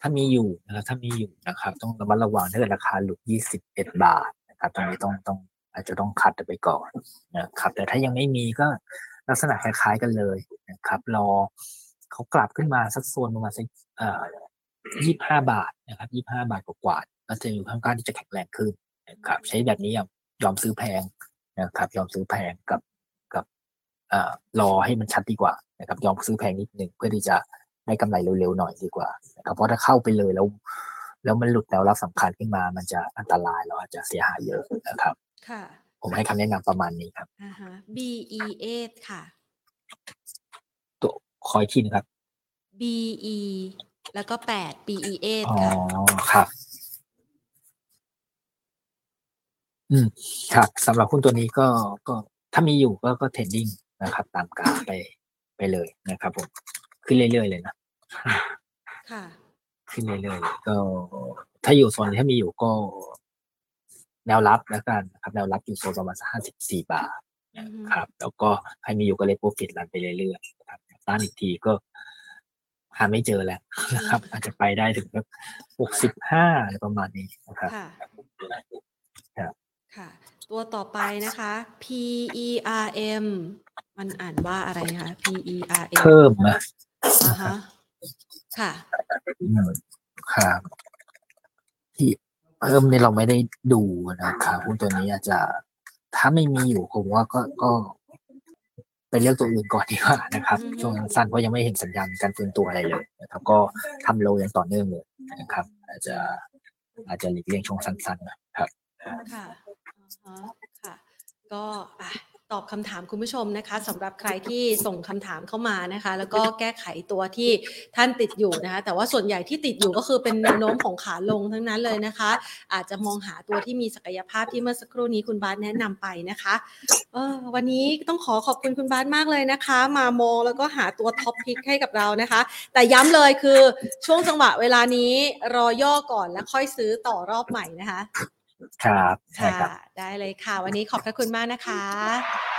ถ้ามีอยู่นะครับถ้ามีอยู่นะครับ ต้องระมัดระวังถ้าเกิดราคาหลุด 21 บาทนะครับตรงนี้ต้องต้องอาจจะต้องคัดไปก่อนนะครับ แต่ถ้ายังไม่มีก็ลักษณะคล้ายๆกันเลยนะครับ รอเขากลับขึ้นมาสักโซนประมาณสักเอ่อ25บาทนะครับ25บาทกว่าๆก็จะอยู่ข้างๆที่จะแข็งแรงขึ้น นะครับ ใช้แบบนี้ยอมยอมซื้อแพงนะครับ ยอมซื้อแพงกับกับเอ่อรอให้มันชัดดีกว่านะครับ ยอมซื้อแพงนิดนึงเพื่อที่จะได้กำไรเร็วๆหน่อยดีกว่านะครับเพราะถ้าเข้าไปเลยแล้ว แล้วมันหลุดแนวรับสำคัญขึ้นมา มันจะอันตรายเราอาจจะเสียหายเยอะนะครับ ค่ะ ผมให้คำแนะนำประมาณนี้ครับอ่าฮะ BE8 ค่ะ ตัวคอยทีนะครับ BE แล้วก็แปด BE8 อ๋อค่ะครับ อืมครับสำหรับหุ้นตัวนี้ก็ก็ถ้ามีอยู่ก็ก็เทรดดิ้งนะครับ ตามกราฟไปไปเลยนะครับผมขึ้นเรื่อยๆเลยนะค่ะ ขึ้นเรื่อยๆเลยก็ ถ้าอยู่โซนนี้ถ้ามีอยู่ก็ แนวรับแล้วกันนะครับ แนวรับอยู่โซนประมาณห้าสิบสี่บาทอือฮึนะครับ แล้วก็ใครมีอยู่ก็เลยโปรฟิตรันไปเรื่อยๆนะครับต้านอีกทีก็หาไม่เจอแล้วนะครับ อาจจะไปได้ถึงหกสิบห้าอะไรประมาณนี้นะครับ ค่ะครับค่ะ ตัวต่อไปนะคะ PERM มันอ่านว่าอะไรคะ PERM เพิ่มนะอ่าฮะค่ะอืมครับ ที่เพิ่มนี่เราไม่ได้ดูนะครับหุ้นตัวนี้อาจจะถ้าไม่มีอยู่ผมว่าก็ก็ไปเลือกตัวอื่นก่อนดีกว่านะครับอือฮึช่วงสั้นๆเพราะยังไม่เห็นสัญญาณการฟื้นตัวอะไรเลยนะครับ ก็ทำโลอย่างต่อเนื่องเลยนะครับ อาจจะอาจจะหลีกเลี่ยงช่วงสั้นๆนะครับค่ะ อ่าฮะค่ะ ก็อะตอบคำถามคุณผู้ชมนะคะสำหรับใครที่ส่งคำถามเข้ามานะคะ แล้วก็แก้ไขตัวที่ท่านติดอยู่นะคะ แต่ว่าส่วนใหญ่ที่ติดอยู่ก็คือเป็นแนวโน้มของขาลงทั้งนั้นเลยนะคะ อาจจะมองหาตัวที่มีศักยภาพที่เมื่อสักครู่นี้คุณบาสแนะนำไปนะคะเออวันนี้ต้องขอขอบคุณคุณบาสมากเลยนะคะ มามองแล้วก็หาตัวท็อปพิกให้กับเรานะคะ แต่ย้ำเลยคือช่วงจังหวะเวลานี้รอย่อก่อนแล้วค่อยซื้อต่อรอบใหม่นะคะ ครับใช่ค่ะครับ ได้เลยค่ะ วันนี้ขอบพระคุณมากนะคะ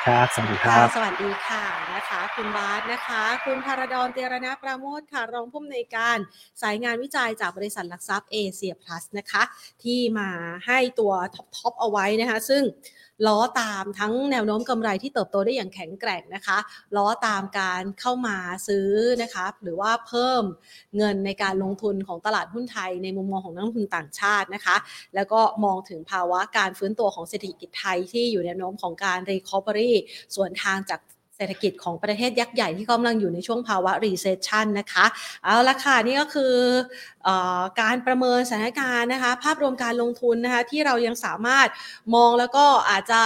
ครับ สวัสดีคค่ะรับ สวัสดีค่ะนะคะ คุณบาสนะคะ คุณธารดรเตียรณปราโมทค่ะ รองผู้อำนวยการสายงานวิจัยจากบริษัทหลักทรัพย์เอเชียพลัสนะคะ ที่มาให้ตัวท็อปทอปเอาไว้นะคะ ซึ่ง ล้อตามทั้งแนวโน้มกำไรที่เติบโตได้อย่างแข็งแกร่งนะคะ ล้อตามการเข้ามาซื้อนะคะหรือว่าเพิ่มเงินในการลงทุนของตลาดหุ้นไทยในมุมมองของนักลงทุนต่างชาตินะคะ แล้วก็มองถึงภาวะการฟื้นตัวของเศรษฐกิจไทยที่อยู่ในแนวโน้มของการรีคอเบอรี่ส่วนทางจาก เศรษฐกิจของประเทศยักษ์ใหญ่ที่กำลังอยู่ในช่วงภาวะ recession นะคะ เอาละค่ะ นี่ก็คืออการประเมินสถานการณ์นะคะ ภาพรวมการลงทุนนะคะ ที่เรายังสามารถมองแล้วก็อาจจะ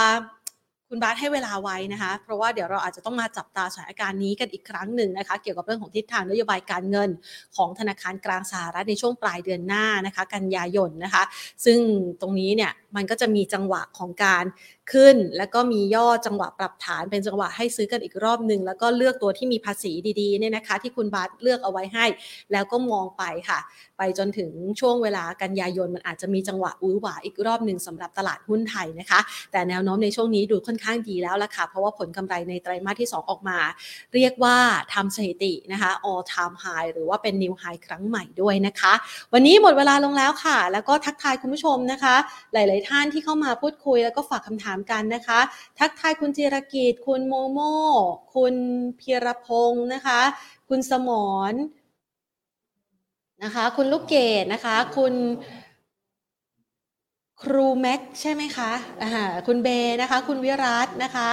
คุณบาสให้เวลาไว้นะคะ เพราะว่าเดี๋ยวเราอาจจะต้องมาจับตาสถานการณ์นี้กันอีกครั้งหนึ่งนะคะ เกี่ยวกับเรื่องของทิศทางนโยบายการเงินของธนาคารกลางสหรัฐในช่วงปลายเดือนหน้านะคะ กันยายนนะคะ ซึ่งตรงนี้เนี่ย มันก็จะมีจังหวะของการขึ้น แล้วก็มีย่อจังหวะปรับฐานเป็นจังหวะให้ซื้อกันอีกรอบหนึ่งแล้วก็เลือกตัวที่มีภาษีดีๆเนี่ยนะคะ ที่คุณบาสเลือกเอาไว้ให้ แล้วก็มองไปค่ะ ไปจนถึงช่วงเวลากันยายนมันอาจจะมีจังหวะอุ้ยหวาอีกรอบหนึ่งสำหรับตลาดหุ้นไทยนะคะ แต่แนวโน้มในช่วงนี้ดูค่อนข้างดีแล้วล่ะค่ะ เพราะว่าผลกำไรในไตรมาสที่ 2 ออกมา เรียกว่าทำสถิตินะคะ all time high หรือว่าเป็น new high ครั้งใหม่ด้วยนะคะ วันนี้หมดเวลาลงแล้วค่ะ แล้วก็ทักทายคุณผู้ชมนะคะ หลาย ๆท่านที่เข้ามาพูดคุยแล้วก็ฝากคำถามกันนะคะ ทักทายคุณจิรกิจ คุณโมโม คุณพีรพงศ์นะคะ คุณสมรนะคะ คุณลูกเกดนะคะ คุณครูแม็กใช่ไหมคะอ่าคุณเบนะคะ คุณวิรัตนะคะ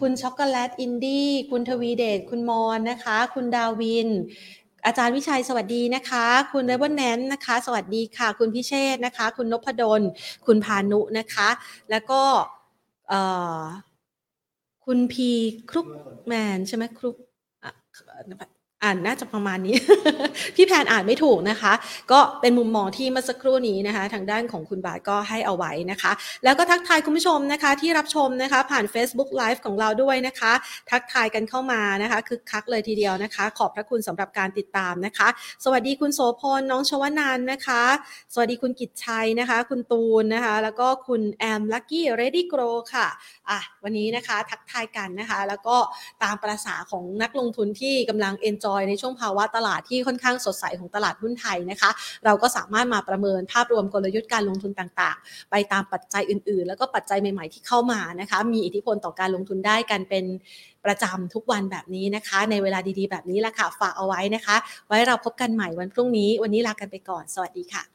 คุณช็อกโกแลตอินดี้ คุณทวีเดช คุณมอนนะคะ คุณดาวิน อาจารย์วิชัยสวัสดีนะคะ คุณเรเบิลแนนนะคะ สวัสดีค่ะ คุณพิเชษนะคะ คุณนพดล คุณพานุนะคะ แล้วก็คุณพีครุกแมนใช่ไหมครุก อ่านน่าจะประมาณนี้ พี่แพนอ่านไม่ถูกนะคะ ก็เป็นมุมมองที่เมื่อสักครู่นี้นะคะ ทางด้านของคุณบาทก็ให้เอาไว้นะคะ แล้วก็ทักทายคุณผู้ชมนะคะ ที่รับชมนะคะ ผ่าน Facebook Live ของเราด้วยนะคะ ทักทายกันเข้ามานะคะคึกคักเลยทีเดียวนะคะ ขอบพระคุณสำหรับการติดตามนะคะ สวัสดีคุณโสพลน้องชวนันนะคะ สวัสดีคุณกิจชัยนะคะ คุณตูนนะคะ แล้วก็คุณแอมลักกี้เรดี้โกรค่ะอะวันนี้นะคะทักทายกันนะคะ แล้วก็ตามประษาของนักลงทุนที่กำลัง enjoy ในช่วงภาวะตลาดที่ค่อนข้างสดใสของตลาดหุ้นไทยนะคะ เราก็สามารถมาประเมินภาพรวมกลยุทธ์การลงทุนต่างๆ ไปตามปัจจัยอื่นๆ แล้วก็ปัจจัยใหม่ๆที่เข้ามานะคะ มีอิทธิพลต่อการลงทุนได้กันเป็นประจำทุกวันแบบนี้นะคะ ในเวลาดีๆ แบบนี้แหละค่ะฝากเอาไว้นะคะ ไว้เราพบกันใหม่วันพรุ่งนี้ วันนี้ลากันไปก่อน สวัสดีค่ะ